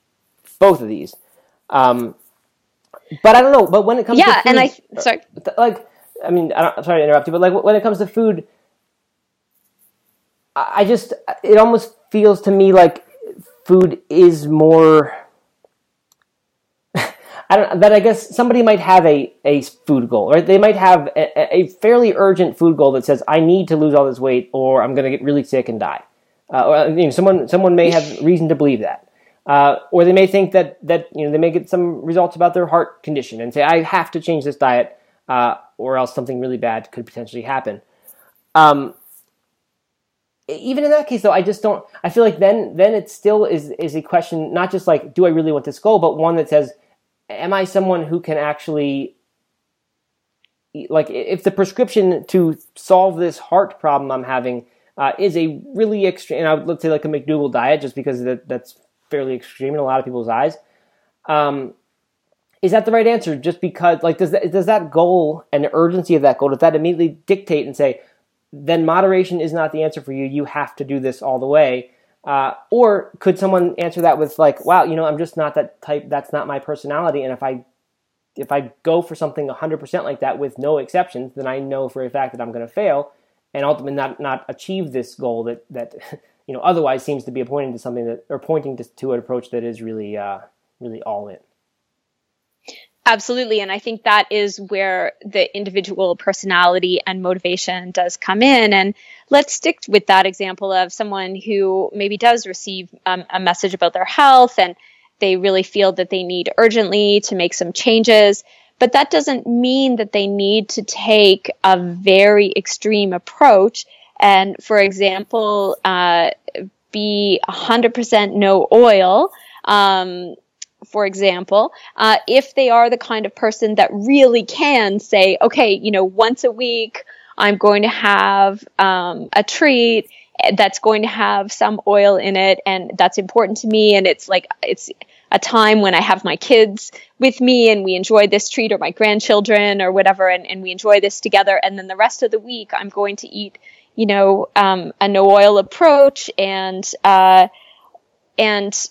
Speaker 4: both of these. Um, but I don't know. But when it comes
Speaker 6: yeah,
Speaker 4: to food,
Speaker 6: and I sorry,
Speaker 4: like I mean, I am sorry to interrupt you, but like when it comes to food, I just it almost feels to me like food is more. I don't that I guess somebody might have a, a food goal, right? They might have a, a fairly urgent food goal that says, "I need to lose all this weight, or I'm going to get really sick and die." Uh, or you know, someone someone may have reason to believe that. Uh, or they may think that that you know they may get some results about their heart condition and say I have to change this diet uh, or else something really bad could potentially happen. Um, even in that case, though, I just don't. I feel like then then it still is is a question not just like do I really want this goal, but one that says, am I someone who can actually like if the prescription to solve this heart problem I'm having uh, is a really extreme, and I would let's say like a McDougall diet, just because that, that's fairly extreme in a lot of people's eyes. Um, is that the right answer? Just because, like, does that, does that goal and the urgency of that goal does that immediately dictate and say, then moderation is not the answer for you. You have to do this all the way. Uh, or could someone answer that with like, wow, you know, I'm just not that type. That's not my personality. And if I if I go for something 100% like that with no exceptions, then I know for a fact that I'm going to fail and ultimately not not achieve this goal that that you know otherwise seems to be pointing to something that or pointing to, to an approach that is really uh, really all in.
Speaker 6: Absolutely. And I think that is where the individual personality and motivation does come in. And let's stick with that example of someone who maybe does receive um, a message about their health and they really feel that they need urgently to make some changes. But that doesn't mean that they need to take a very extreme approach. And for example, uh, be 100% no oil. Um, for example, uh, if they are the kind of person that really can say, okay, you know, once a week, I'm going to have um, a treat that's going to have some oil in it, and that's important to me, and it's like it's a time when I have my kids with me and we enjoy this treat or my grandchildren or whatever, and, and we enjoy this together. And then the rest of the week, I'm going to eat, you know, um, a no oil approach and, uh, and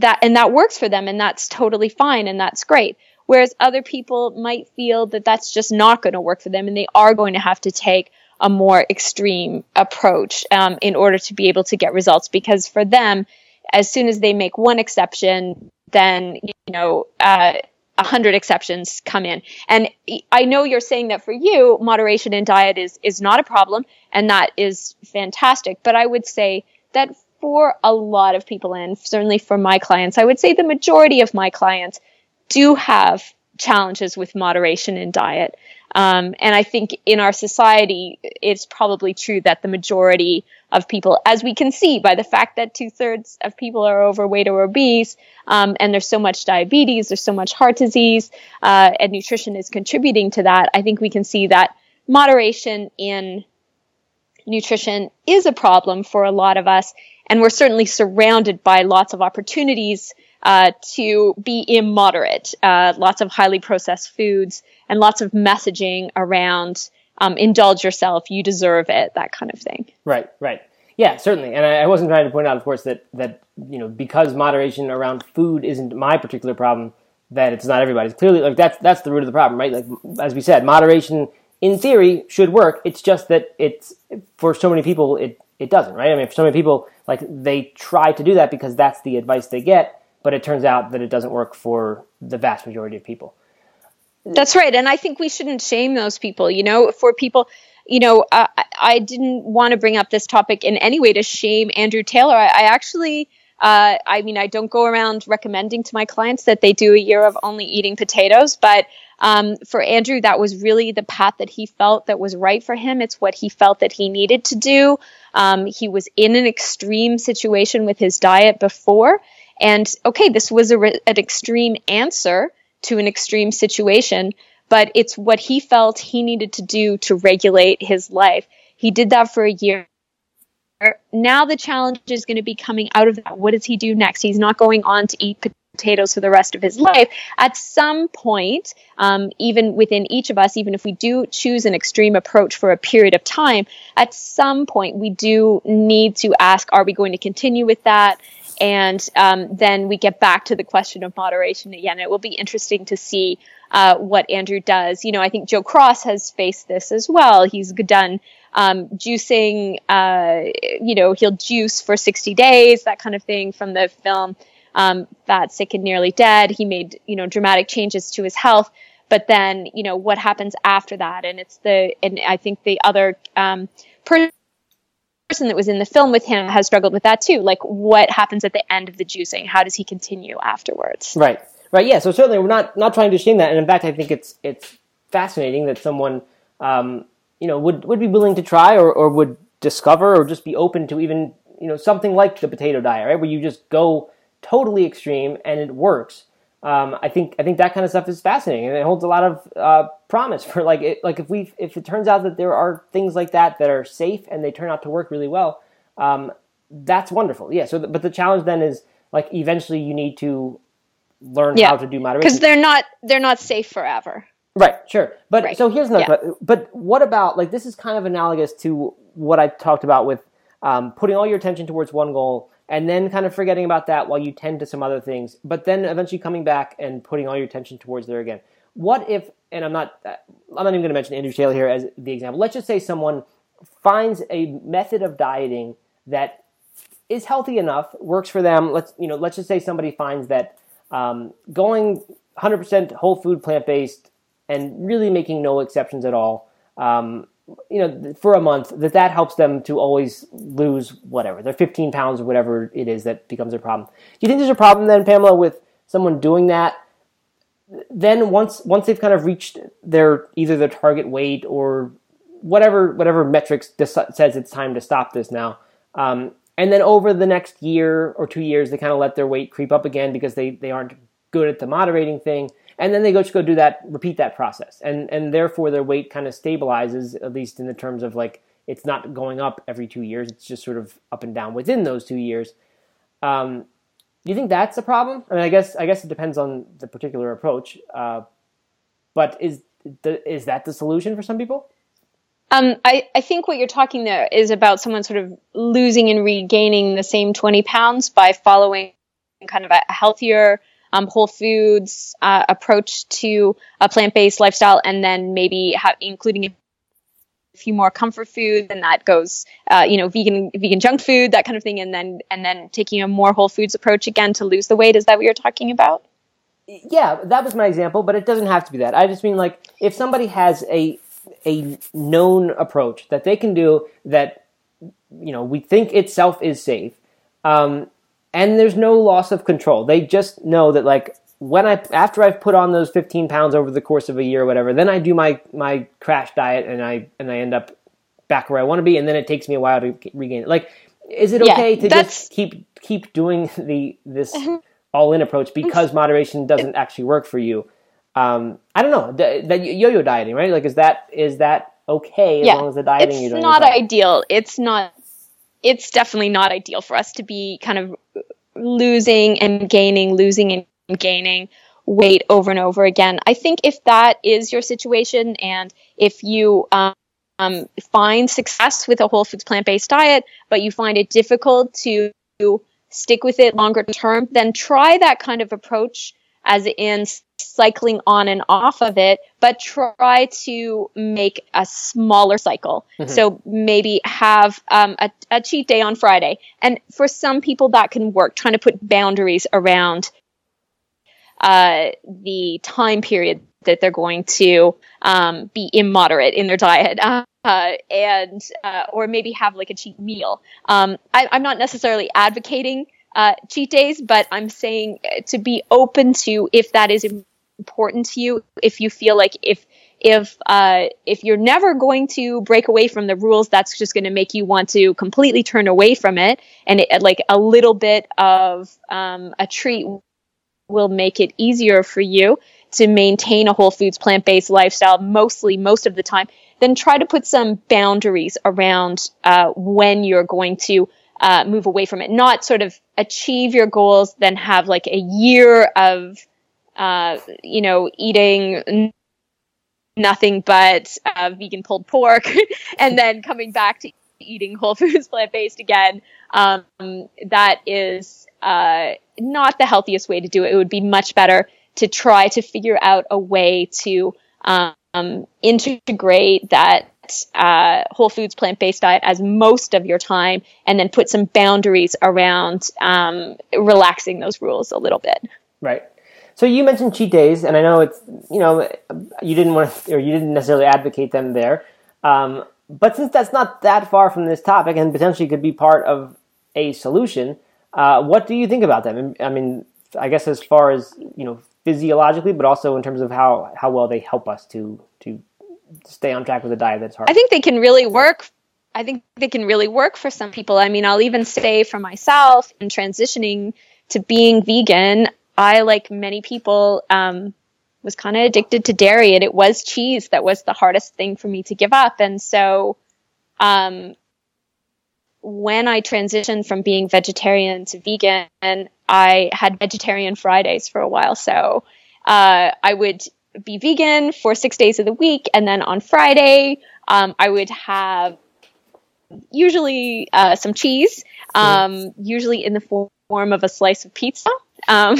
Speaker 6: that and that works for them and that's totally fine and that's great. Whereas other people might feel that that's just not going to work for them and they are going to have to take a more extreme approach um, in order to be able to get results because for them as soon as they make one exception then you know uh, a hundred exceptions come in. And I know you're saying that for you, moderation in diet is, is not a problem, and that is fantastic. But I would say that for a lot of people, and certainly for my clients, I would say the majority of my clients do have challenges with moderation in diet. Um, and I think in our society, it's probably true that the majority of people, as we can see by the fact that two thirds of people are overweight or obese, um, and there's so much diabetes, there's so much heart disease, uh, and nutrition is contributing to that. I think we can see that moderation in nutrition is a problem for a lot of us. And we're certainly surrounded by lots of opportunities uh, to be immoderate, uh, lots of highly processed foods, and lots of messaging around um, indulge yourself, you deserve it, that kind of thing.
Speaker 4: Right, right. Yeah, certainly. And I, I, wasn't trying to point out, of course, that, that, you know, because moderation around food isn't my particular problem, that it's not everybody's. Clearly, like, that's, that's the root of the problem, right? Like, as we said, moderation in theory should work. It's just that it's for so many people it it doesn't, right? I mean, for so many people, like they try to do that because that's the advice they get, but it turns out that it doesn't work for the vast majority of people.
Speaker 6: That's right, and I think we shouldn't shame those people. You know, for people, you know, uh, I didn't want to bring up this topic in any way to shame Andrew Taylor. I, I actually. Uh, I mean, I don't go around recommending to my clients that they do a year of only eating potatoes, but um, for Andrew, that was really the path that he felt that was right for him. It's what he felt that he needed to do. Um, he was in an extreme situation with his diet before. And okay, this was a re- an extreme answer to an extreme situation, but it's what he felt he needed to do to regulate his life. He did that for a year. Now the challenge is going to be coming out of that. What does he do next? He's not going on to eat potatoes for the rest of his life. At some point, um, even within each of us, even if we do choose an extreme approach for a period of time, at some point we do need to ask, are we going to continue with that? And um, then we get back to the question of moderation again. It will be interesting to see uh, what Andrew does. You know, I think Joe Cross has faced this as well. He's done um, juicing, uh, you know, he'll juice for 60 days, that kind of thing from the film um, fat, sick, and nearly dead. He made you know dramatic changes to his health, but then you know what happens after that, and it's the and I think the other um, person that was in the film with him has struggled with that too. Like what happens at the end of the juicing? How does he continue afterwards?
Speaker 4: Right, right, yeah. So certainly we're not not trying to shame that, and in fact, I think it's it's fascinating that someone um, you know would would be willing to try or, or would discover or just be open to even you know something like the potato diet, right, where you just go totally extreme and it works. Um, I think I think that kind of stuff is fascinating and it holds a lot of uh, promise for like it, like if we if it turns out that there are things like that that are safe and they turn out to work really well, um, that's wonderful. Yeah. So, the, but the challenge then is like eventually you need to learn yeah. how to do moderation
Speaker 6: because they're not they're not safe forever.
Speaker 4: Right. Sure. But right. so here's another. Yeah. But what about like this is kind of analogous to what I talked about with um, putting all your attention towards one goal and then kind of forgetting about that while you tend to some other things, but then eventually coming back and putting all your attention towards there again. What if, and I'm not, I'm not even going to mention Andrew Taylor here as the example. Let's just say someone finds a method of dieting that is healthy enough, works for them. Let's, you know, let's just say somebody finds that um, going 100% whole food, plant based, and really making no exceptions at all. Um, you know, for a month, that that helps them to always lose whatever their 15 pounds or whatever it is that becomes a problem. Do you think there's a problem then, Pamela, with someone doing that? Then once once they've kind of reached their either their target weight or whatever whatever metrics says it's time to stop this now. Um, and then over the next year or two years, they kind of let their weight creep up again because they, they aren't good at the moderating thing. And then they go to go do that, repeat that process. And, and therefore their weight kind of stabilizes, at least in the terms of like, it's not going up every two years. It's just sort of up and down within those two years. Um, do you think that's a problem? I mean, I guess, I guess it depends on the particular approach. Uh, but is, the, is that the solution for some people?
Speaker 6: Um, I, I think what you're talking there is about someone sort of losing and regaining the same 20 pounds by following kind of a healthier um, whole foods uh, approach to a plant-based lifestyle and then maybe ha- including a few more comfort foods and that goes uh, you know vegan vegan junk food that kind of thing. And then and then taking a more whole foods approach again to lose the weight. Is that what you're talking about?
Speaker 4: Yeah that was my example but it doesn't have to be that. I just mean like if somebody has a a known approach that they can do that you know we think itself is safe um, and there's no loss of control they just know that like when i after i've put on those 15 pounds over the course of a year or whatever then i do my my crash diet and i and i end up back where i want to be and then it takes me a while to regain it like is it okay yeah, to just keep keep doing the this all in approach because moderation doesn't actually work for you um, I don't know that yo-yo dieting, right? Like, is that is that okay as
Speaker 6: yeah.
Speaker 4: long as the dieting
Speaker 6: it's
Speaker 4: you're doing?
Speaker 6: It's not ideal. It's not. It's definitely not ideal for us to be kind of losing and gaining, losing and gaining weight over and over again. I think if that is your situation, and if you um, find success with a whole foods plant based diet, but you find it difficult to stick with it longer term, then try that kind of approach as in cycling on and off of it, but try to make a smaller cycle. Mm-hmm. So maybe have um, a, a, cheat day on Friday. And for some people, that can work, trying to put boundaries around uh, the time period that they're going to um, be immoderate in their diet. Uh, and uh, or maybe have like a cheat meal. Um, I, I'm not necessarily advocating uh, cheat days, but I'm saying to be open to if that is important to you. If you feel like if if uh, if you're never going to break away from the rules, that's just going to make you want to completely turn away from it, and it, like a little bit of um, a treat will make it easier for you to maintain a whole foods plant based lifestyle mostly most of the time. Then try to put some boundaries around uh, when you're going to uh, move away from it, not sort of achieve your goals, then have like a year of, uh, you know, eating nothing but uh, vegan pulled pork and then coming back to eating whole foods plant based again. Um, that is uh, not the healthiest way to do it. It would be much better to try to figure out a way to um, integrate that uh, whole foods plant based diet as most of your time, and then put some boundaries around um, relaxing those rules a little bit.
Speaker 4: Right. So you mentioned cheat days, and I know it's you know you didn't want to, or you didn't necessarily advocate them there. Um, but since that's not that far from this topic and potentially could be part of a solution, uh, what do you think about them? I mean, I guess as far as you know physiologically, but also in terms of how how well they help us to to stay on track with a diet that's hard.
Speaker 6: I think they can really work. I think they can really work for some people. I mean, I'll even say for myself in transitioning to being vegan, I, like many people, um, was kind of addicted to dairy, and it was cheese that was the hardest thing for me to give up. And so, um, when I transitioned from being vegetarian to vegan, I had vegetarian Fridays for a while. So uh, I would be vegan for six days of the week, and then on Friday, um, I would have usually uh, some cheese, um, usually in the form of a slice of pizza, um,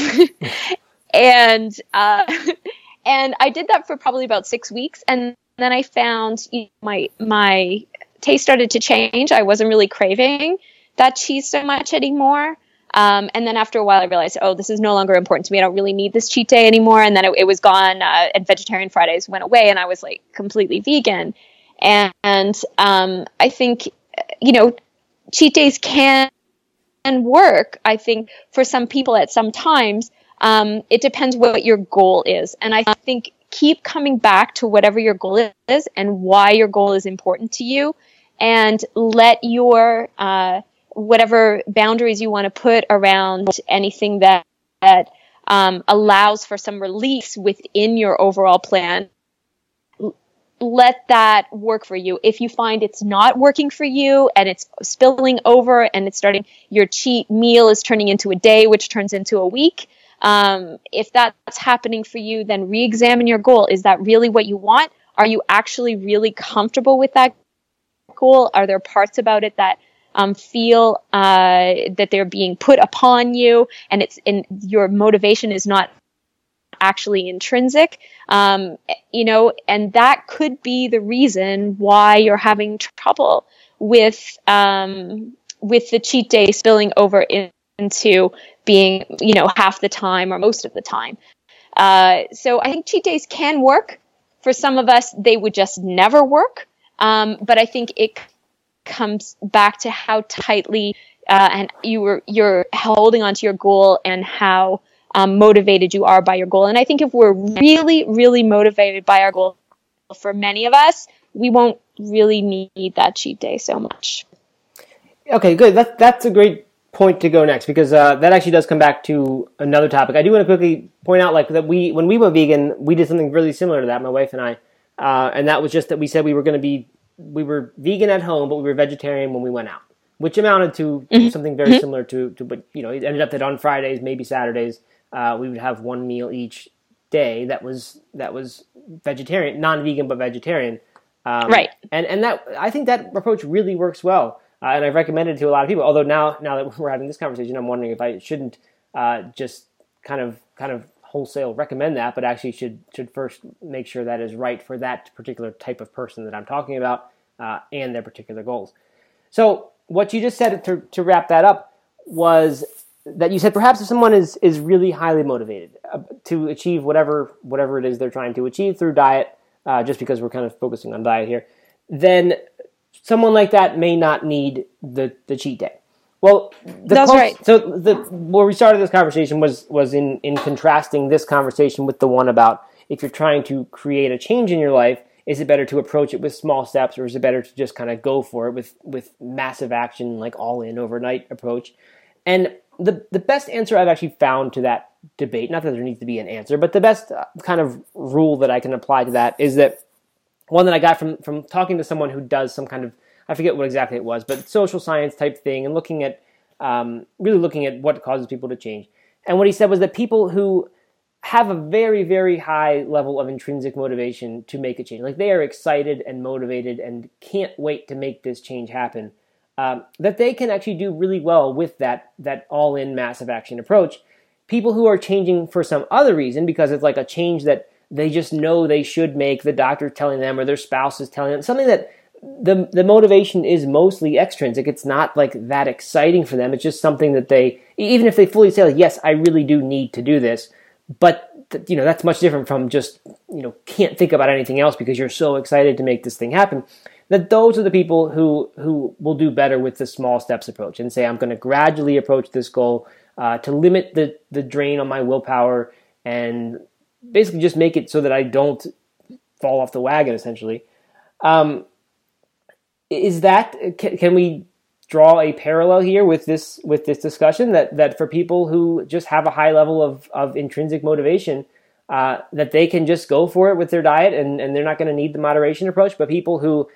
Speaker 6: and uh, and I did that for probably about six weeks, and then I found you know, my my taste started to change. I wasn't really craving that cheese so much anymore. Um, and then after a while, I realized, oh, this is no longer important to me. I don't really need this cheat day anymore. And then it, it was gone, uh, and vegetarian Fridays went away, and I was like completely vegan. And, and um, I think, you know, cheat days can work. I think for some people at some times, um, it depends what your goal is. And I think keep coming back to whatever your goal is and why your goal is important to you, and let your uh, whatever boundaries you want to put around anything that, that um, allows for some release within your overall plan let that work for you. If you find it's not working for you and it's spilling over and it's starting, your cheat meal is turning into a day, which turns into a week. Um, if that's happening for you, then re examine your goal. Is that really what you want? Are you actually really comfortable with that goal? Are there parts about it that um, feel uh, that they're being put upon you, and it's and your motivation is not actually intrinsic, um, you know, and that could be the reason why you're having trouble with um, with the cheat day spilling over in, into being, you know, half the time or most of the time. Uh, so I think cheat days can work. For some of us, they would just never work. Um, but I think it comes back to how tightly uh, and you were you're holding onto your goal and how um, motivated you are by your goal. And I think if we're really, really motivated by our goal, for many of us, we won't really need that cheat day so much.
Speaker 4: Okay, good. That's that's a great point to go next because uh, that actually does come back to another topic. I do want to quickly point out, like that we when we went vegan, we did something really similar to that. My wife and I, uh, and that was just that we said we were going to be we were vegan at home, but we were vegetarian when we went out, which amounted to mm-hmm. something very mm-hmm. similar to to. But you know, it ended up that on Fridays, maybe Saturdays, uh, we would have one meal each day that was that was vegetarian, non-vegan but vegetarian.
Speaker 6: Um, right.
Speaker 4: And and that I think that approach really works well, uh, and I've recommended it to a lot of people. Although now now that we're having this conversation, I'm wondering if I shouldn't uh, just kind of kind of wholesale recommend that, but actually should should first make sure that is right for that particular type of person that I'm talking about uh, and their particular goals. So what you just said to to wrap that up was that you said perhaps if someone is is really highly motivated uh, to achieve whatever whatever it is they're trying to achieve through diet, uh, just because we're kind of focusing on diet here, then someone like that may not need the the cheat day. Well,
Speaker 6: that's right.
Speaker 4: So the where we started this conversation was was in in contrasting this conversation with the one about if you're trying to create a change in your life, is it better to approach it with small steps, or is it better to just kind of go for it with with massive action, like all in overnight approach? And the the best answer I've actually found to that debate, not that there needs to be an answer, but the best uh, kind of rule that I can apply to that is that one that I got from from talking to someone who does some kind of I forget what exactly it was, but social science type thing, and looking at um, really looking at what causes people to change. And what he said was that people who have a very very high level of intrinsic motivation to make a change, like they are excited and motivated and can't wait to make this change happen um, that they can actually do really well with that that all in massive action approach. People who are changing for some other reason because it's like a change that they just know they should make, the doctor telling them or their spouse is telling them something that the the motivation is mostly extrinsic. It's not like that exciting for them. It's just something that they even if they fully say like, yes, I really do need to do this, but you know that's much different from just you know can't think about anything else because you're so excited to make this thing happen that those are the people who who will do better with the small steps approach and say I'm going to gradually approach this goal uh, to limit the the drain on my willpower and basically just make it so that I don't fall off the wagon essentially. Um, is that can, can we draw a parallel here with this with this discussion that that for people who just have a high level of of intrinsic motivation uh, that they can just go for it with their diet and, and they're not going to need the moderation approach but people who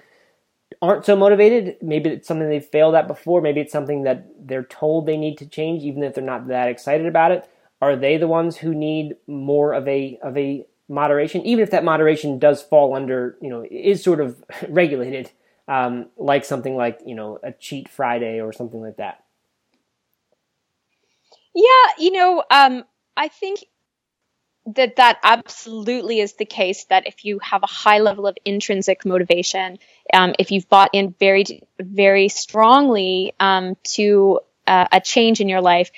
Speaker 4: aren't so motivated, maybe it's something they've failed at before, maybe it's something that they're told they need to change, even if they're not that excited about it. Are they the ones who need more of a of a moderation, even if that moderation does fall under, you know, is sort of regulated, um, like something like you know a cheat Friday or something like that.
Speaker 6: Yeah, you know, um, I think that that absolutely is the case that if you have a high level of intrinsic motivation um, if you've bought in very very strongly um, to uh, a change in your life,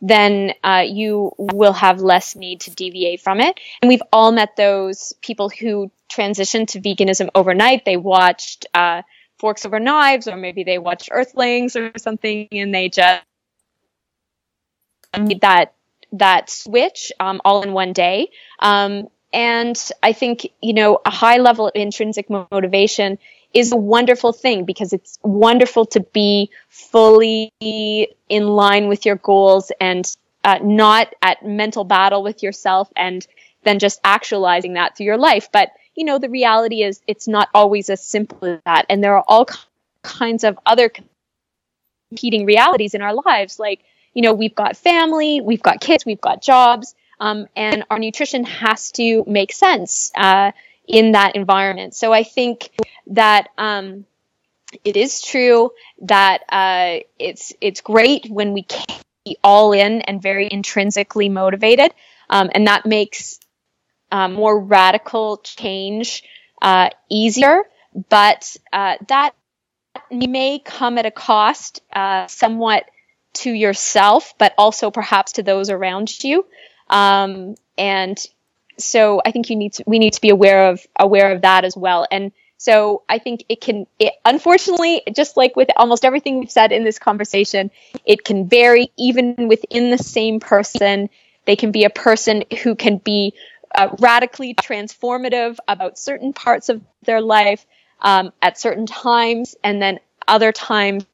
Speaker 6: then uh, you will have less need to deviate from it. And we've all met those people who transitioned to veganism overnight. They watched uh, Forks Over Knives, or maybe they watched Earthlings or something, and they just made that that switch um, all in one day. Um, and I think you know a high level of intrinsic motivation is a wonderful thing because it's wonderful to be fully in line with your goals and uh, not at mental battle with yourself and then just actualizing that through your life. But, you know, the reality is it's not always as simple as that. And there are all kinds of other competing realities in our lives. Like, you know, we've got family, we've got kids, we've got jobs, um, and our nutrition has to make sense. Uh, in that environment. So I think that um, it is true that uh, it's it's great when we can be all in and very intrinsically motivated, um, and that makes uh, more radical change uh, easier. But uh, that may come at a cost, uh, somewhat to yourself, but also perhaps to those around you. Um, and so I think you need to, we need to be aware of aware of that as well. And so I think it can, it, unfortunately, just like with almost everything we've said in this conversation, it can vary even within the same person. They can be a person who can be uh, radically transformative about certain parts of their life um, at certain times, and then other times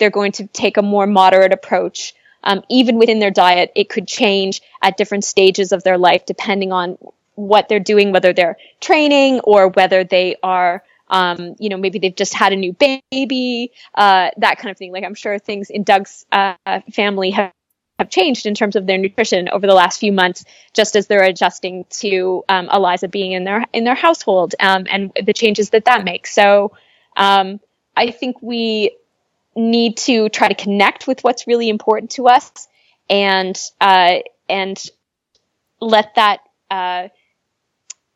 Speaker 6: they're going to take a more moderate approach um, even within their diet, it could change at different stages of their life depending on what they're doing, whether they're training or whether they are, um, you know, maybe they've just had a new baby, uh, that kind of thing. Like I'm sure things in Doug's uh, family have have changed in terms of their nutrition over the last few months, just as they're adjusting to um, Eliza being in their in their household um, and the changes that that makes. So um, I think we need to try to connect with what's really important to us and uh, and let that uh,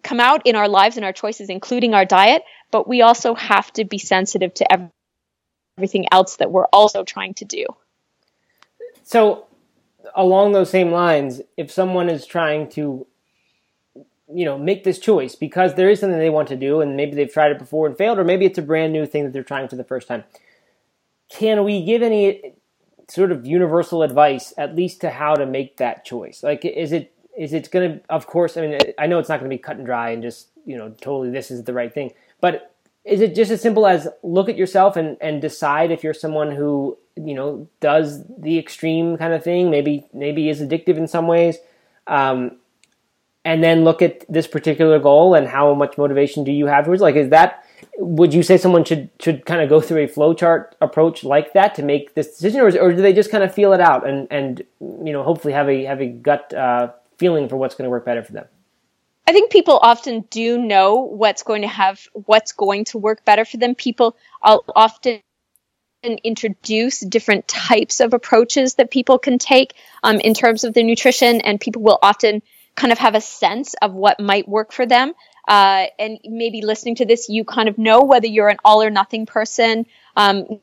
Speaker 6: come out in our lives and our choices, including our diet. But we also have to be sensitive to everything else that we're also trying to do.
Speaker 4: So, along those same lines, if someone is trying to you know make this choice because there is something they want to do and maybe they've tried it before and failed or maybe it's a brand new thing that they're trying for the first time can we give any sort of universal advice, at least to how to make that choice? Like, is it is it going to? Of course, I mean, I know it's not going to be cut and dry and just you know totally this is the right thing, but is it just as simple as look at yourself and, and decide if you're someone who you know does the extreme kind of thing maybe maybe is addictive in some ways um, and then look at this particular goal and how much motivation do you have towards like is that would you say someone should should kind of go through a flowchart approach like that to make this decision, or, or do they just kind of feel it out and and you know hopefully have a have a gut uh, feeling for what's going to work better for them?
Speaker 6: I think people often do know what's going to have what's going to work better for them. People often introduce different types of approaches that people can take um, in terms of their nutrition, and people will often kind of have a sense of what might work for them uh, and maybe listening to this, you kind of know whether you're an all or nothing person. Um,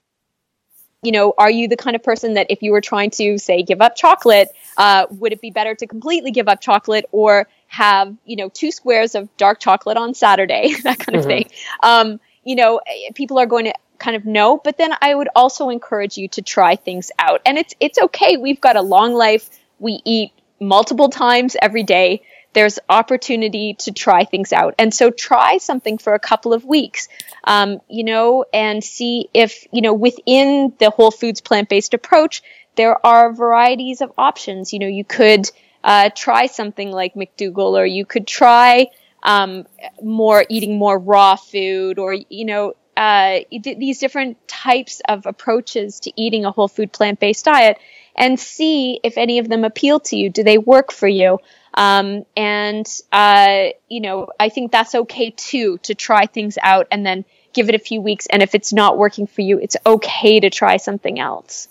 Speaker 6: you know, are you the kind of person that if you were trying to say give up chocolate, uh, would it be better to completely give up chocolate or have you know two squares of dark chocolate on Saturday, that kind of mm-hmm. thing? Um, you know, people are going to kind of know, but then I would also encourage you to try things out, and it's it's okay. We've got a long life. We eat multiple times every day there's opportunity to try things out. And so try something for a couple of weeks, um, you know, and see if, you know, within the whole foods plant based approach, there are varieties of options. You know, you could uh, try something like McDougall, or you could try um, more eating more raw food, or, you know, uh, these different types of approaches to eating a whole food plant based diet and see if any of them appeal to you. Do they work for you? Um, and, uh, you know, I think that's okay too, to try things out and then give it a few weeks. And if it's not working for you, it's okay to try something else.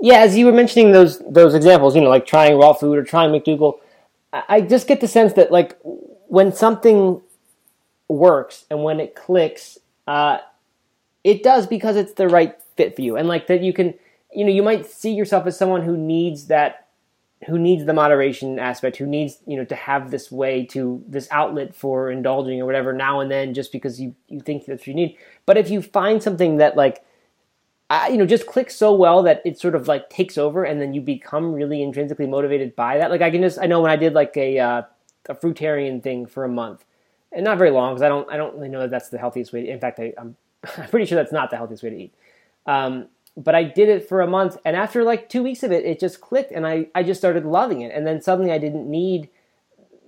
Speaker 4: Yeah, as you were mentioning those those examples, you know, like trying raw food or trying McDougall, I just get the sense that like when something works and when it clicks, uh, it does because it's the right fit for you, and like that you can you know, you might see yourself as someone who needs that, who needs the moderation aspect, who needs, you know, to have this way to this outlet for indulging or whatever now and then, just because you you think that's what you need. But if you find something that like, I, you know, just clicks so well that it sort of like takes over, and then you become really intrinsically motivated by that. Like I can just, I know when I did like a uh, a fruitarian thing for a month, and not very long because I don't I don't really know that that's the healthiest way. To, in fact, I, I'm I'm pretty sure that's not the healthiest way to eat. Um, but I did it for a month, and after like two weeks of it, it just clicked, and I, I just started loving it. And then suddenly, I didn't need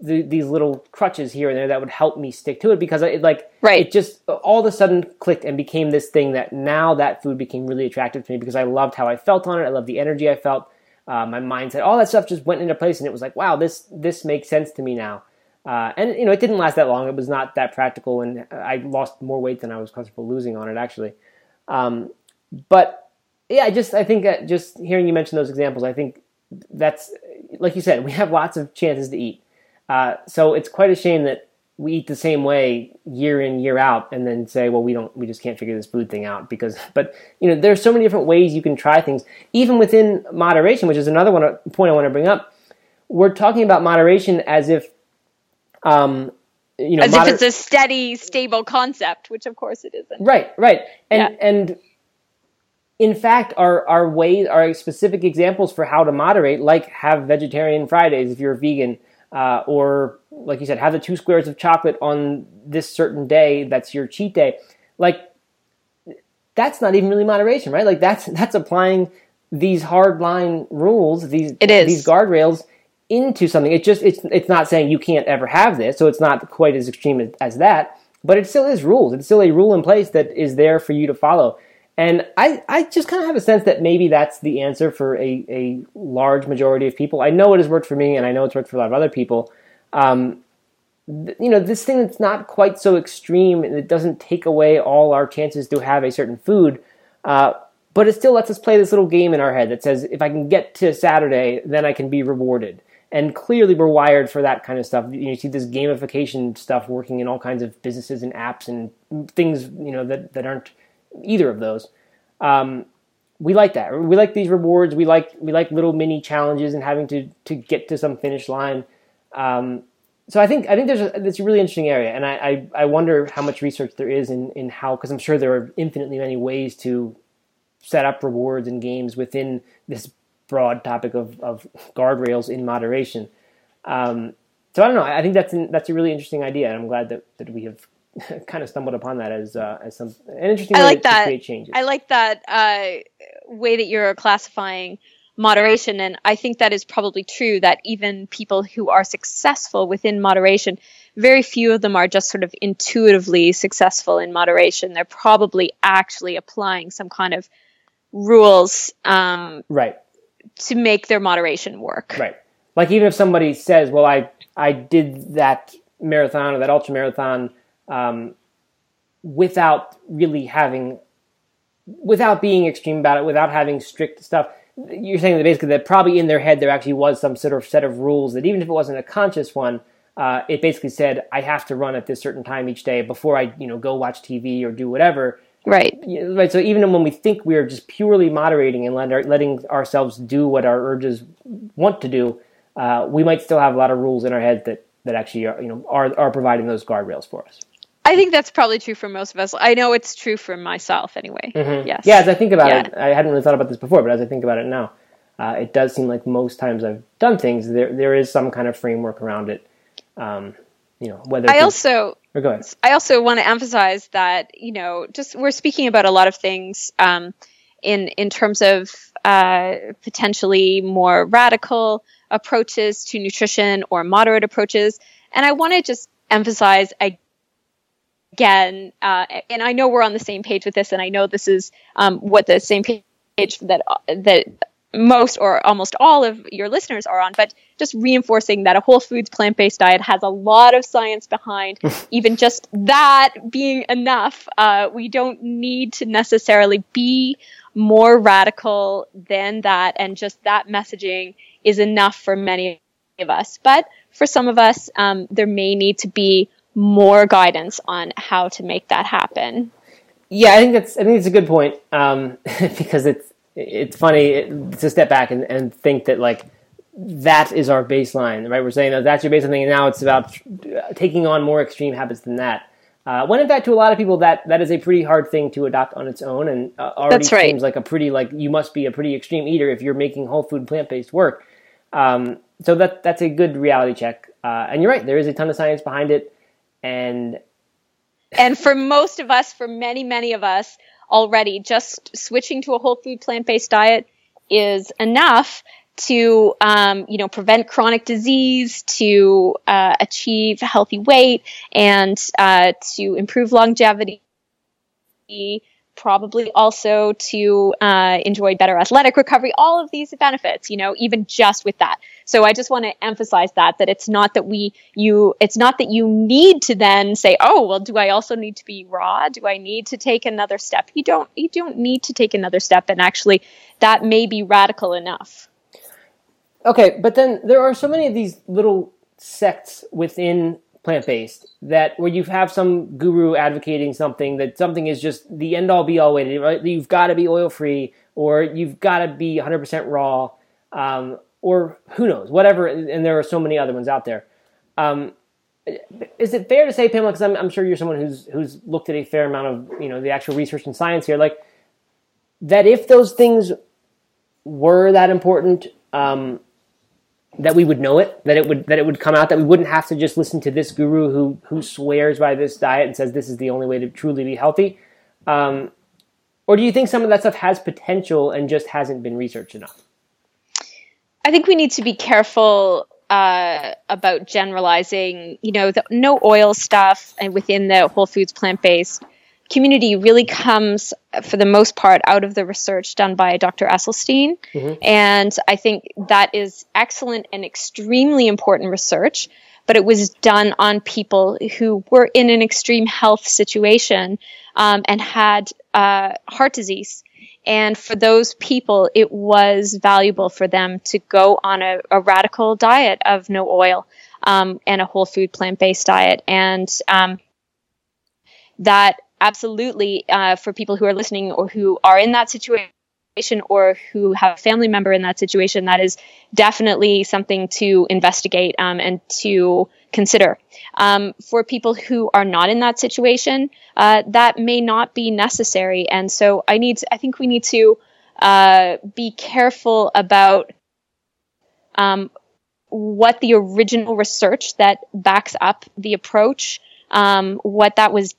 Speaker 4: the, these little crutches here and there that would help me stick to it because it like
Speaker 6: Right.
Speaker 4: it just all of a sudden clicked and became this thing that now that food became really attractive to me because I loved how I felt on it. I loved the energy I felt, uh, my mindset, all that stuff just went into place, and it was like, wow, this this makes sense to me now. Uh, and you know, it didn't last that long. It was not that practical, and I lost more weight than I was comfortable losing on it actually. Um, but yeah, I just I think that just hearing you mention those examples, I think that's like you said, we have lots of chances to eat. Uh, so it's quite a shame that we eat the same way year in year out, and then say, well, we don't, we just can't figure this food thing out because. But you know, there's so many different ways you can try things, even within moderation, which is another one point I want to bring up. We're talking about moderation as if, um, you know,
Speaker 6: As
Speaker 4: moder-
Speaker 6: if it's a steady, stable concept, which of course it isn't.
Speaker 4: Right, right. And
Speaker 6: Yeah.
Speaker 4: and in fact our our ways are specific examples for how to moderate, like have vegetarian Fridays if you're a vegan, uh, or like you said, have the two squares of chocolate on this certain day that's your cheat day. Like that's not even really moderation, right? Like that's that's applying these hard line rules, these these guardrails into something. It just it's it's not saying you can't ever have this, so it's not quite as extreme as, as that. But it still is rules. It's still a rule in place that is there for you to follow. And I, I just kind of have a sense that maybe that's the answer for a, a large majority of people. I know it has worked for me, and I know it's worked for a lot of other people. Um, th- you know, this thing that's not quite so extreme, and it doesn't take away all our chances to have a certain food, uh, but it still lets us play this little game in our head that says if I can get to Saturday, then I can be rewarded. And clearly, we're wired for that kind of stuff. You, know, you see this gamification stuff working in all kinds of businesses and apps and things, you know, that, that aren't either of those. Um, we like that. We like these rewards. We like we like little mini challenges and having to to get to some finish line. Um, so I think I think there's a, it's a really interesting area, and I, I, I wonder how much research there is in in how because I'm sure there are infinitely many ways to set up rewards and games within this broad topic of, of guardrails in moderation. Um, so I don't know. I think that's an, that's a really interesting idea, and I'm glad that, that we have kind of stumbled upon that as uh, as some an interesting
Speaker 6: I
Speaker 4: way
Speaker 6: like
Speaker 4: to
Speaker 6: that.
Speaker 4: create changes.
Speaker 6: I like that uh, way that you're classifying moderation, and I think that is probably true. That even people who are successful within moderation, very few of them are just sort of intuitively successful in moderation. They're probably actually applying some kind of rules um,
Speaker 4: right.
Speaker 6: to make their moderation work.
Speaker 4: Right. Like even if somebody says, "Well, I I did that marathon or that ultra marathon um, without really having, without being extreme about it, without having strict stuff." You're saying that basically that probably in their head there actually was some sort of set of rules that even if it wasn't a conscious one, uh, it basically said I have to run at this certain time each day before I you know go watch TV or do whatever.
Speaker 6: Right.
Speaker 4: Right. So even when we think we are just purely moderating and letting ourselves do what our urges want to do, uh, we might still have a lot of rules in our head that, that actually are, you know are are providing those guardrails for us.
Speaker 6: I think that's probably true for most of us. I know it's true for myself anyway. Yes.
Speaker 4: Yeah, as I think about
Speaker 6: Yeah.
Speaker 4: it, I hadn't really thought about this before, but as I think about it now, uh, it does seem like most times I've done things there there is some kind of framework around it. Um, you know, whether
Speaker 6: I also
Speaker 4: or go ahead.
Speaker 6: I also want to emphasize that you know just we're speaking about a lot of things um, in in terms of uh, potentially more radical approaches to nutrition or moderate approaches, and I want to just emphasize again, uh, and I know we're on the same page with this, and I know this is um, what the same page that that most or almost all of your listeners are on, but just reinforcing that a whole foods plant based diet has a lot of science behind even just that being enough. Uh, we don't need to necessarily be more radical than that, and just that messaging is enough for many of us. But for some of us, um, there may need to be more guidance on how to make that happen.
Speaker 4: Yeah, I think that's I think it's a good point um, because it's it's funny to step back and, and think that like that is our baseline, right? We're saying that that's your baseline, thing and now it's about taking on more extreme habits than that. Uh, when in fact, to a lot of people, that that is a pretty hard thing to adopt on its own, and uh, already
Speaker 6: right.
Speaker 4: seems like a pretty like you must be a pretty extreme eater if you're making whole food plant based work. Um, so that that's a good reality check. Uh, and you're right, there is a ton of science behind it, and
Speaker 6: and for most of us, for many, many of us already, just switching to a whole food plant based diet is enough to um, you know prevent chronic disease, to uh, achieve healthy weight, and uh, to improve longevity. Probably also to uh, enjoy better athletic recovery. All of these benefits, you know, even just with that. So I just want to emphasize that that it's not that we you it's not that you need to then say, oh well, do I also need to be raw? Do I need to take another step? You don't you don't need to take another step, and actually, that may be radical enough.
Speaker 4: Okay, but then there are so many of these little sects within plant based that where you have some guru advocating something that something is just the end all be all way. Right? You've got to be oil free, or you've got to be 100% raw, um, or who knows, whatever. And there are so many other ones out there. Um, is it fair to say, Pamela? Because I'm, I'm sure you're someone who's who's looked at a fair amount of you know the actual research and science here, like that if those things were that important. Um, that we would know it, that it would that it would come out, that we wouldn't have to just listen to this guru who who swears by this diet and says this is the only way to truly be healthy, um, or do you think some of that stuff has potential and just hasn't been researched enough?
Speaker 6: I think we need to be careful uh, about generalizing. You know, the no oil stuff and within the whole foods plant based community really comes for the most part out of the research done by Dr. Esselstyn. Mm-hmm. And I think that is excellent and extremely important research, but it was done on people who were in an extreme health situation um, and had uh, heart disease. And for those people, it was valuable for them to go on a, a radical diet of no oil um, and a whole food plant based diet. And um, that absolutely uh, for people who are listening or who are in that situation or who have a family member in that situation, that is definitely something to investigate um, and to consider. Um, for people who are not in that situation, uh, that may not be necessary. And so I need, to, I think we need to uh, be careful about um, what the original research that backs up the approach um, what that was,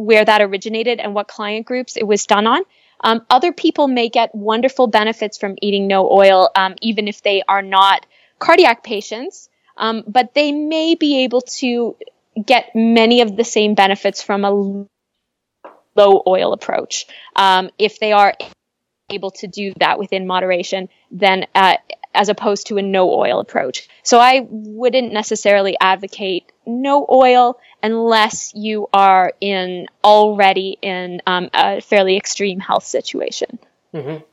Speaker 6: where that originated, and what client groups it was done on. Um, other people may get wonderful benefits from eating no oil, um, even if they are not cardiac patients, um, but they may be able to get many of the same benefits from a low oil approach um, if they are able to do that within moderation then uh, as opposed to a no oil approach. So I wouldn't necessarily advocate no oil unless you are in already in um, a fairly extreme health situation.
Speaker 4: Mm-hmm.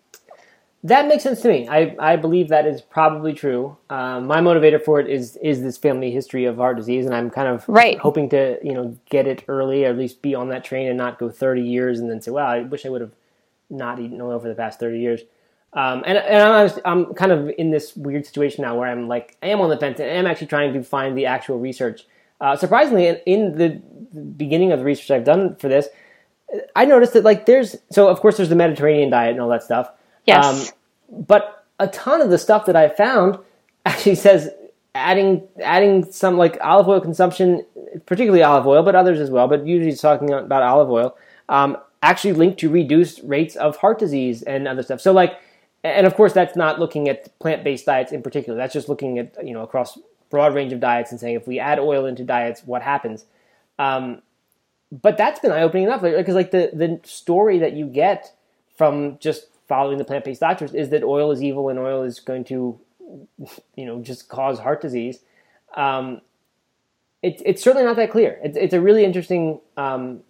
Speaker 4: That makes sense to me. I, I believe that is probably true. Um, my motivator for it is is this family history of heart disease, and I'm kind of
Speaker 6: right.
Speaker 4: hoping to you know get it early, or at least be on that train and not go 30 years and then say, "Wow, I wish I would have not eaten oil for the past 30 years." Um, and and I'm, I'm kind of in this weird situation now where I'm like I am on the fence and I'm actually trying to find the actual research. Uh, surprisingly, in, in the beginning of the research I've done for this, I noticed that like there's so of course there's the Mediterranean diet and all that stuff.
Speaker 6: Yes.
Speaker 4: Um, but a ton of the stuff that I found actually says adding adding some like olive oil consumption, particularly olive oil, but others as well. But usually it's talking about olive oil. Um, actually linked to reduced rates of heart disease and other stuff. So like and of course that's not looking at plant-based diets in particular. That's just looking at you know across broad range of diets and saying if we add oil into diets what happens? Um, but that's been eye-opening enough because like the, the story that you get from just following the plant-based doctors is that oil is evil and oil is going to you know just cause heart disease. Um, it, it's certainly not that clear. It's, it's a really interesting um,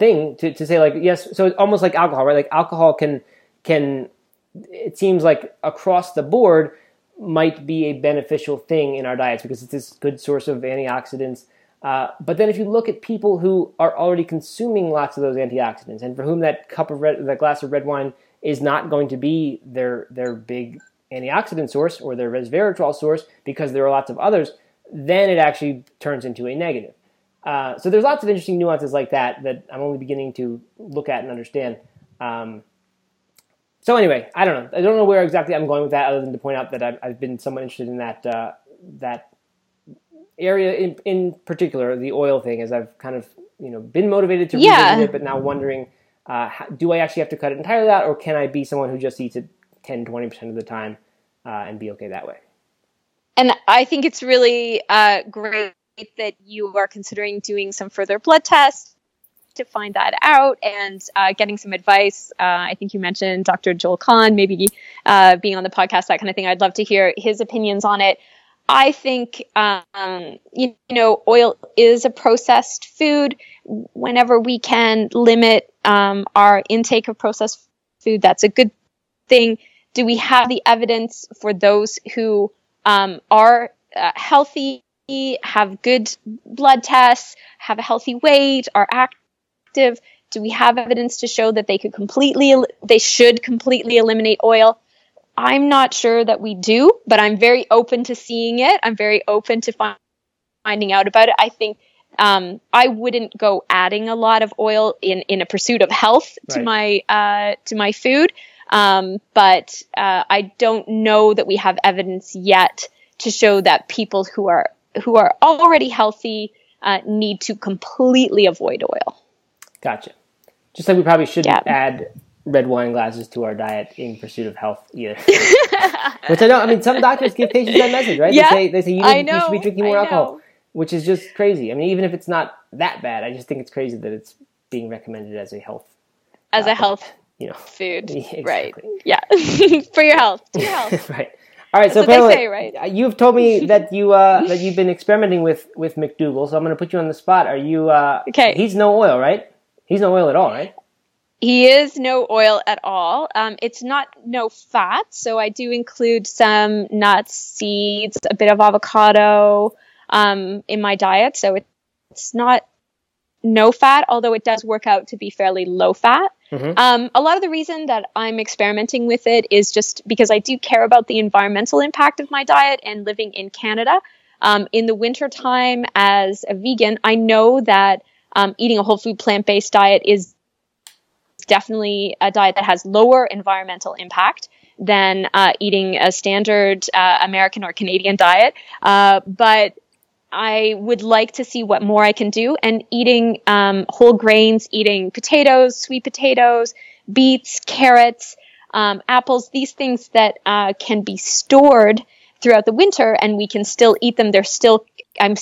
Speaker 4: thing to, to say like yes so it's almost like alcohol right like alcohol can can it seems like across the board might be a beneficial thing in our diets because it's this good source of antioxidants. Uh, but then if you look at people who are already consuming lots of those antioxidants and for whom that cup of red, that glass of red wine is not going to be their their big antioxidant source or their resveratrol source because there are lots of others, then it actually turns into a negative. Uh, so there's lots of interesting nuances like that that I'm only beginning to look at and understand. Um, so anyway, I don't know. I don't know where exactly I'm going with that, other than to point out that I've, I've been somewhat interested in that uh, that area in, in particular, the oil thing, as I've kind of you know been motivated to
Speaker 6: Yeah.
Speaker 4: revisit it, but now wondering, uh, how, do I actually have to cut it entirely out, or can I be someone who just eats it 10, 20 percent of the time uh, and be okay that way?
Speaker 6: And I think it's really uh, great that you are considering doing some further blood tests to find that out and uh, getting some advice. Uh, I think you mentioned Dr. Joel Kahn, maybe uh, being on the podcast, that kind of thing. I'd love to hear his opinions on it. I think, um, you, you know, oil is a processed food. Whenever we can limit um, our intake of processed food, that's a good thing. Do we have the evidence for those who um, are uh, healthy, have good blood tests, have a healthy weight, are active? Do we have evidence to show that they could completely, they should completely eliminate oil? I'm not sure that we do, but I'm very open to seeing it. I'm very open to fi- finding out about it. I think um, I wouldn't go adding a lot of oil in, in a pursuit of health to my uh, to my food, um, but uh, I don't know that we have evidence yet to show that people who are who are already healthy uh, need to completely avoid oil.
Speaker 4: Gotcha. Just like we probably shouldn't
Speaker 6: Yeah.
Speaker 4: add red wine glasses to our diet in pursuit of health either. Which I know. I mean, some doctors give patients that message, right?
Speaker 6: Yeah,
Speaker 4: they say they say you, need- you should be drinking more alcohol,
Speaker 6: know.
Speaker 4: which is just crazy. I mean, even if it's not that bad, I just think it's crazy that it's being recommended as a health,
Speaker 6: As a health
Speaker 4: you know.
Speaker 6: food,
Speaker 4: Yeah,
Speaker 6: right? Yeah, for your health, to your health.
Speaker 4: right. All right. so
Speaker 6: what they
Speaker 4: Pamela,
Speaker 6: say, right?
Speaker 4: uh, you've told me that you uh, that you've been experimenting with with McDougall, so I'm going to put you on the spot. Are you? Uh,
Speaker 6: Okay.
Speaker 4: He's no oil, right? He's no oil at all, right?
Speaker 6: He is no oil at all. Um, it's not no fat, so I do include some nuts, seeds, a bit of avocado um, in my diet. So it's not no fat, although it does work out to be fairly low fat.
Speaker 4: Mhm.
Speaker 6: Um, a lot of the reason that I'm experimenting with it is just because I do care about the environmental impact of my diet and living in Canada. Um, in the wintertime, as a vegan, I know that um, eating a whole food plant based diet is definitely a diet that has lower environmental impact than uh, eating a standard uh, American or Canadian diet. Uh, but I would like to see what more I can do. And eating um, whole grains, eating potatoes, sweet potatoes, beets, carrots, um, apples, these things that uh, can be stored throughout the winter and we can still eat them. They're still, I'm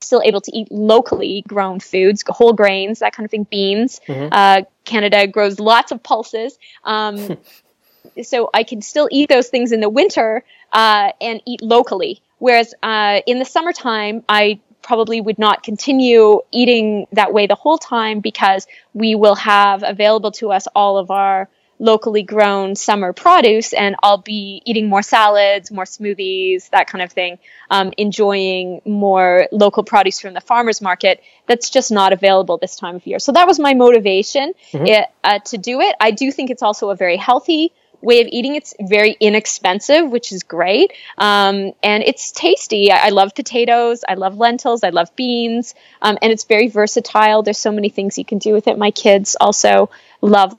Speaker 6: still able to eat locally grown foods, whole grains, that kind of thing, beans. Uh, Canada grows lots of pulses. Um, so I can still eat those things in the winter uh, and eat locally. Whereas uh, in the summertime, I probably would not continue eating that way the whole time because we will have available to us all of our locally grown summer produce and I'll be eating more salads, more smoothies, that kind of thing, um, enjoying more local produce from the farmer's market that's just not available this time of year. So that was my motivation it, uh, to do it. I do think it's also a very healthy way of eating. It's very inexpensive, which is great. Um, and it's tasty. I, I love potatoes. I love lentils. I love beans. Um, and it's very versatile. There's so many things you can do with it. My kids also love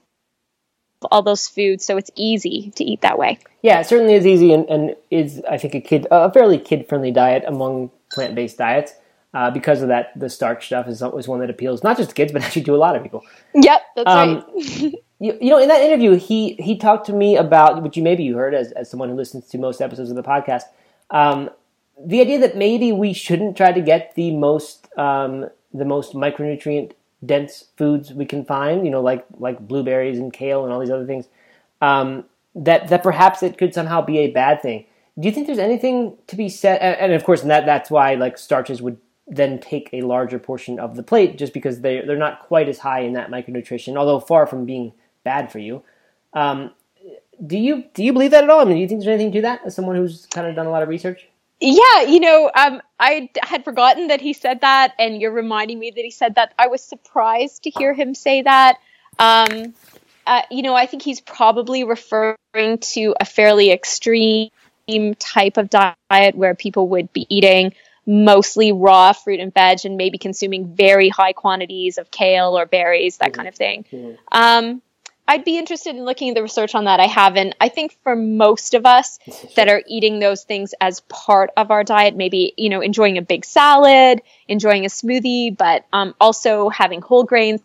Speaker 6: all those foods, so it's easy to eat that way.
Speaker 4: Yeah, it certainly is easy and, and is I think a kid a fairly kid friendly diet among plant based diets. Uh, because of that, the starch stuff is always one that appeals not just to kids, but actually to a lot of people.
Speaker 6: Yep, that's
Speaker 4: Um,
Speaker 6: right.
Speaker 4: You, you know, in that interview, he he talked to me about which you maybe you heard as as someone who listens to most episodes of the podcast. Um, the idea that maybe we shouldn't try to get the most um, the most micronutrient dense foods we can find. You know, like like blueberries and kale and all these other things. Um, that that perhaps it could somehow be a bad thing. Do you think there's anything to be said? And, of course, that that's why like starches would then take a larger portion of the plate, just because they they're not quite as high in that micronutrition, although far from being bad for you. Um, do you do you believe that at all? I mean, do you think there's anything to that? As someone who's kind of done a lot of research.
Speaker 6: Yeah, you know, um, I had forgotten that he said that, and you're reminding me that he said that. I was surprised to hear him say that. Um, uh, you know, I think he's probably referring to a fairly extreme type of diet where people would be eating mostly raw fruit and veg and maybe consuming very high quantities of kale or berries, that mm-hmm. kind of thing. Mm-hmm. Um, I'd be interested in looking at the research on that. I haven't. I think for most of us that are eating those things as part of our diet, maybe you know enjoying a big salad, enjoying a smoothie, but um, also having whole grains,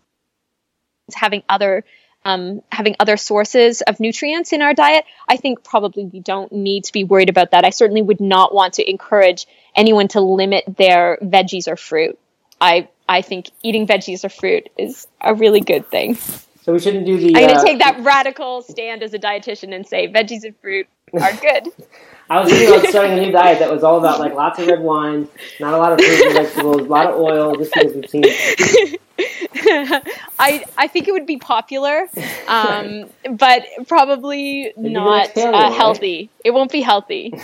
Speaker 6: having other um, having other sources of nutrients in our diet. I think probably we don't need to be worried about that. I certainly would not want to encourage anyone to limit their veggies or fruit. I I think eating veggies or fruit is a really good thing.
Speaker 4: So we shouldn't do the.
Speaker 6: I'm going to uh, take that radical stand as a dietitian and say veggies and fruit are good.
Speaker 4: I was thinking about starting a new diet that was all about like lots of red wine, not a lot of fruit and vegetables, a lot of oil, just because we've seen it.
Speaker 6: I I think it would be popular, um, but probably not uh, healthy. Right? It won't be healthy.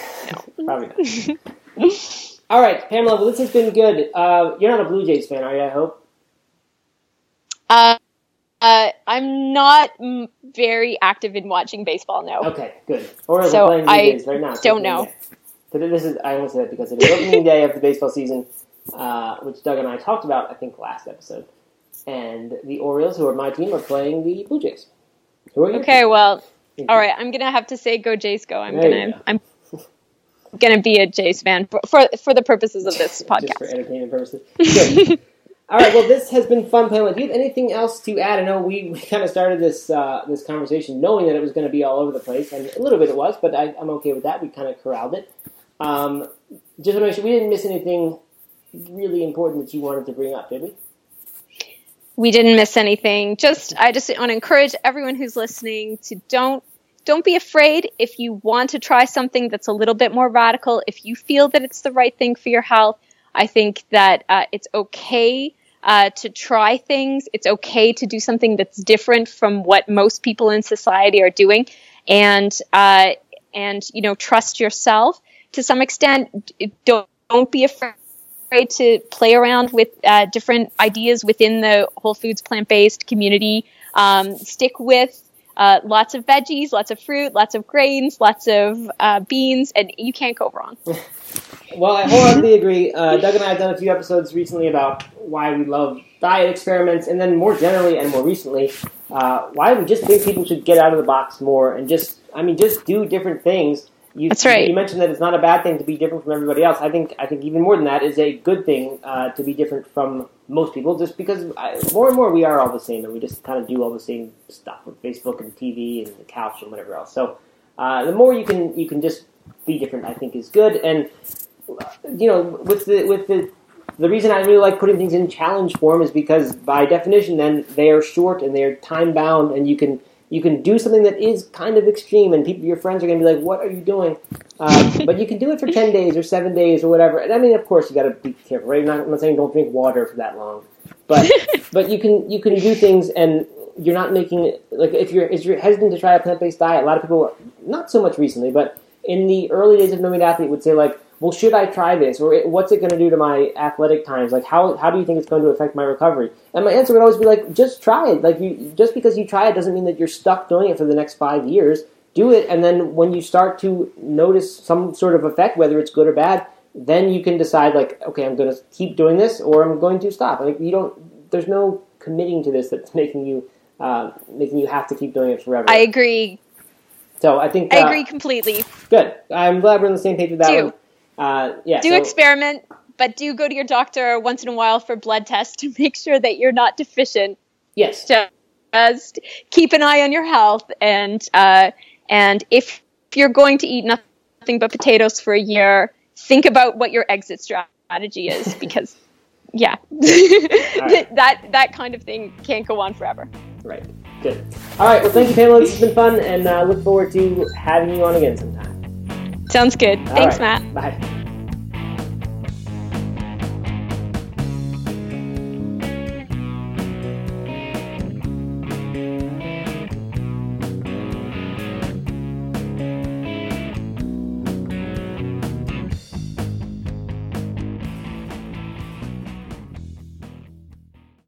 Speaker 4: No. probably not. all right, Pamela. Well, this has been good. Uh, you're not a Blue Jays fan, are you? I hope.
Speaker 6: Uh, uh, I'm not m- very active in watching baseball now.
Speaker 4: Okay, good. Or so playing I right now.
Speaker 6: Don't know.
Speaker 4: But this is I only say that because it is the opening day of the baseball season, uh, which Doug and I talked about I think last episode. And the Orioles, who are my team, are playing the Blue Jays. Who are you?
Speaker 6: Okay, well, all right. I'm gonna have to say go Jays go. I'm there gonna go. I'm gonna be a Jays fan for for, for the purposes of this podcast.
Speaker 4: Just for entertainment purposes. All right. Well, this has been fun, Pamela. Do you have anything else to add? I know we, we kind of started this uh, this conversation knowing that it was going to be all over the place, and a little bit it was, but I, am okay with that. We kind of corralled it. Um, just want to make sure we didn't miss anything really important that you wanted to bring up, did we?
Speaker 6: We didn't miss anything. Just I just want to encourage everyone who's listening to don't don't be afraid if you want to try something that's a little bit more radical. If you feel that it's the right thing for your health, I think that uh, it's okay uh, to try things. It's okay to do something that's different from what most people in society are doing, and uh, and you know trust yourself to some extent. Don't don't be afraid to play around with uh, different ideas within the Whole Foods plant based community. Um, stick with uh, lots of veggies, lots of fruit, lots of grains, lots of uh, beans, and you can't go wrong.
Speaker 4: well, I wholeheartedly agree. Uh, Doug and I have done a few episodes recently about why we love diet experiments, and then more generally and more recently, uh, why we just think people should get out of the box more and just, I mean, just do different things you,
Speaker 6: That's right.
Speaker 4: You mentioned that it's not a bad thing to be different from everybody else. I think I think even more than that is a good thing uh, to be different from most people, just because I, more and more we are all the same, and we just kind of do all the same stuff with Facebook and TV and the couch and whatever else. So uh, the more you can you can just be different, I think is good. And you know, with the with the the reason I really like putting things in challenge form is because by definition, then they are short and they are time bound, and you can you can do something that is kind of extreme, and people, your friends are going to be like, "What are you doing?" Uh, but you can do it for ten days or seven days or whatever. And I mean, of course, you got to be careful, right? I'm not, I'm not saying don't drink water for that long, but but you can you can do things, and you're not making like if you're if you're hesitant to try a plant based diet. A lot of people, not so much recently, but in the early days of No Meat Athlete, would say like, well, should I try this? Or what's it going to do to my athletic times? Like, how, how do you think it's going to affect my recovery? And my answer would always be like, just try it. Like, you, just because you try it doesn't mean that you're stuck doing it for the next five years. Do it, and then when you start to notice some sort of effect, whether it's good or bad, then you can decide like, okay, I'm going to keep doing this, or I'm going to stop. Like, you don't. There's no committing to this that's making you uh, making you have to keep doing it forever.
Speaker 6: I agree.
Speaker 4: So I think
Speaker 6: I uh, agree completely.
Speaker 4: Good. I'm glad we're on the same page with that
Speaker 6: do.
Speaker 4: one. Uh, yeah,
Speaker 6: do so, experiment, but do go to your doctor once in a while for blood tests to make sure that you're not deficient.
Speaker 4: Yes.
Speaker 6: Just keep an eye on your health, and uh, and if you're going to eat nothing but potatoes for a year, think about what your exit strategy is because. yeah, right. that that kind of thing can't go on forever.
Speaker 4: Right. Good. All right. Well, thank you, Pamela. This has been fun, and uh, look forward to having you on again sometime.
Speaker 6: Sounds good. All Thanks, right. Matt.
Speaker 4: Bye.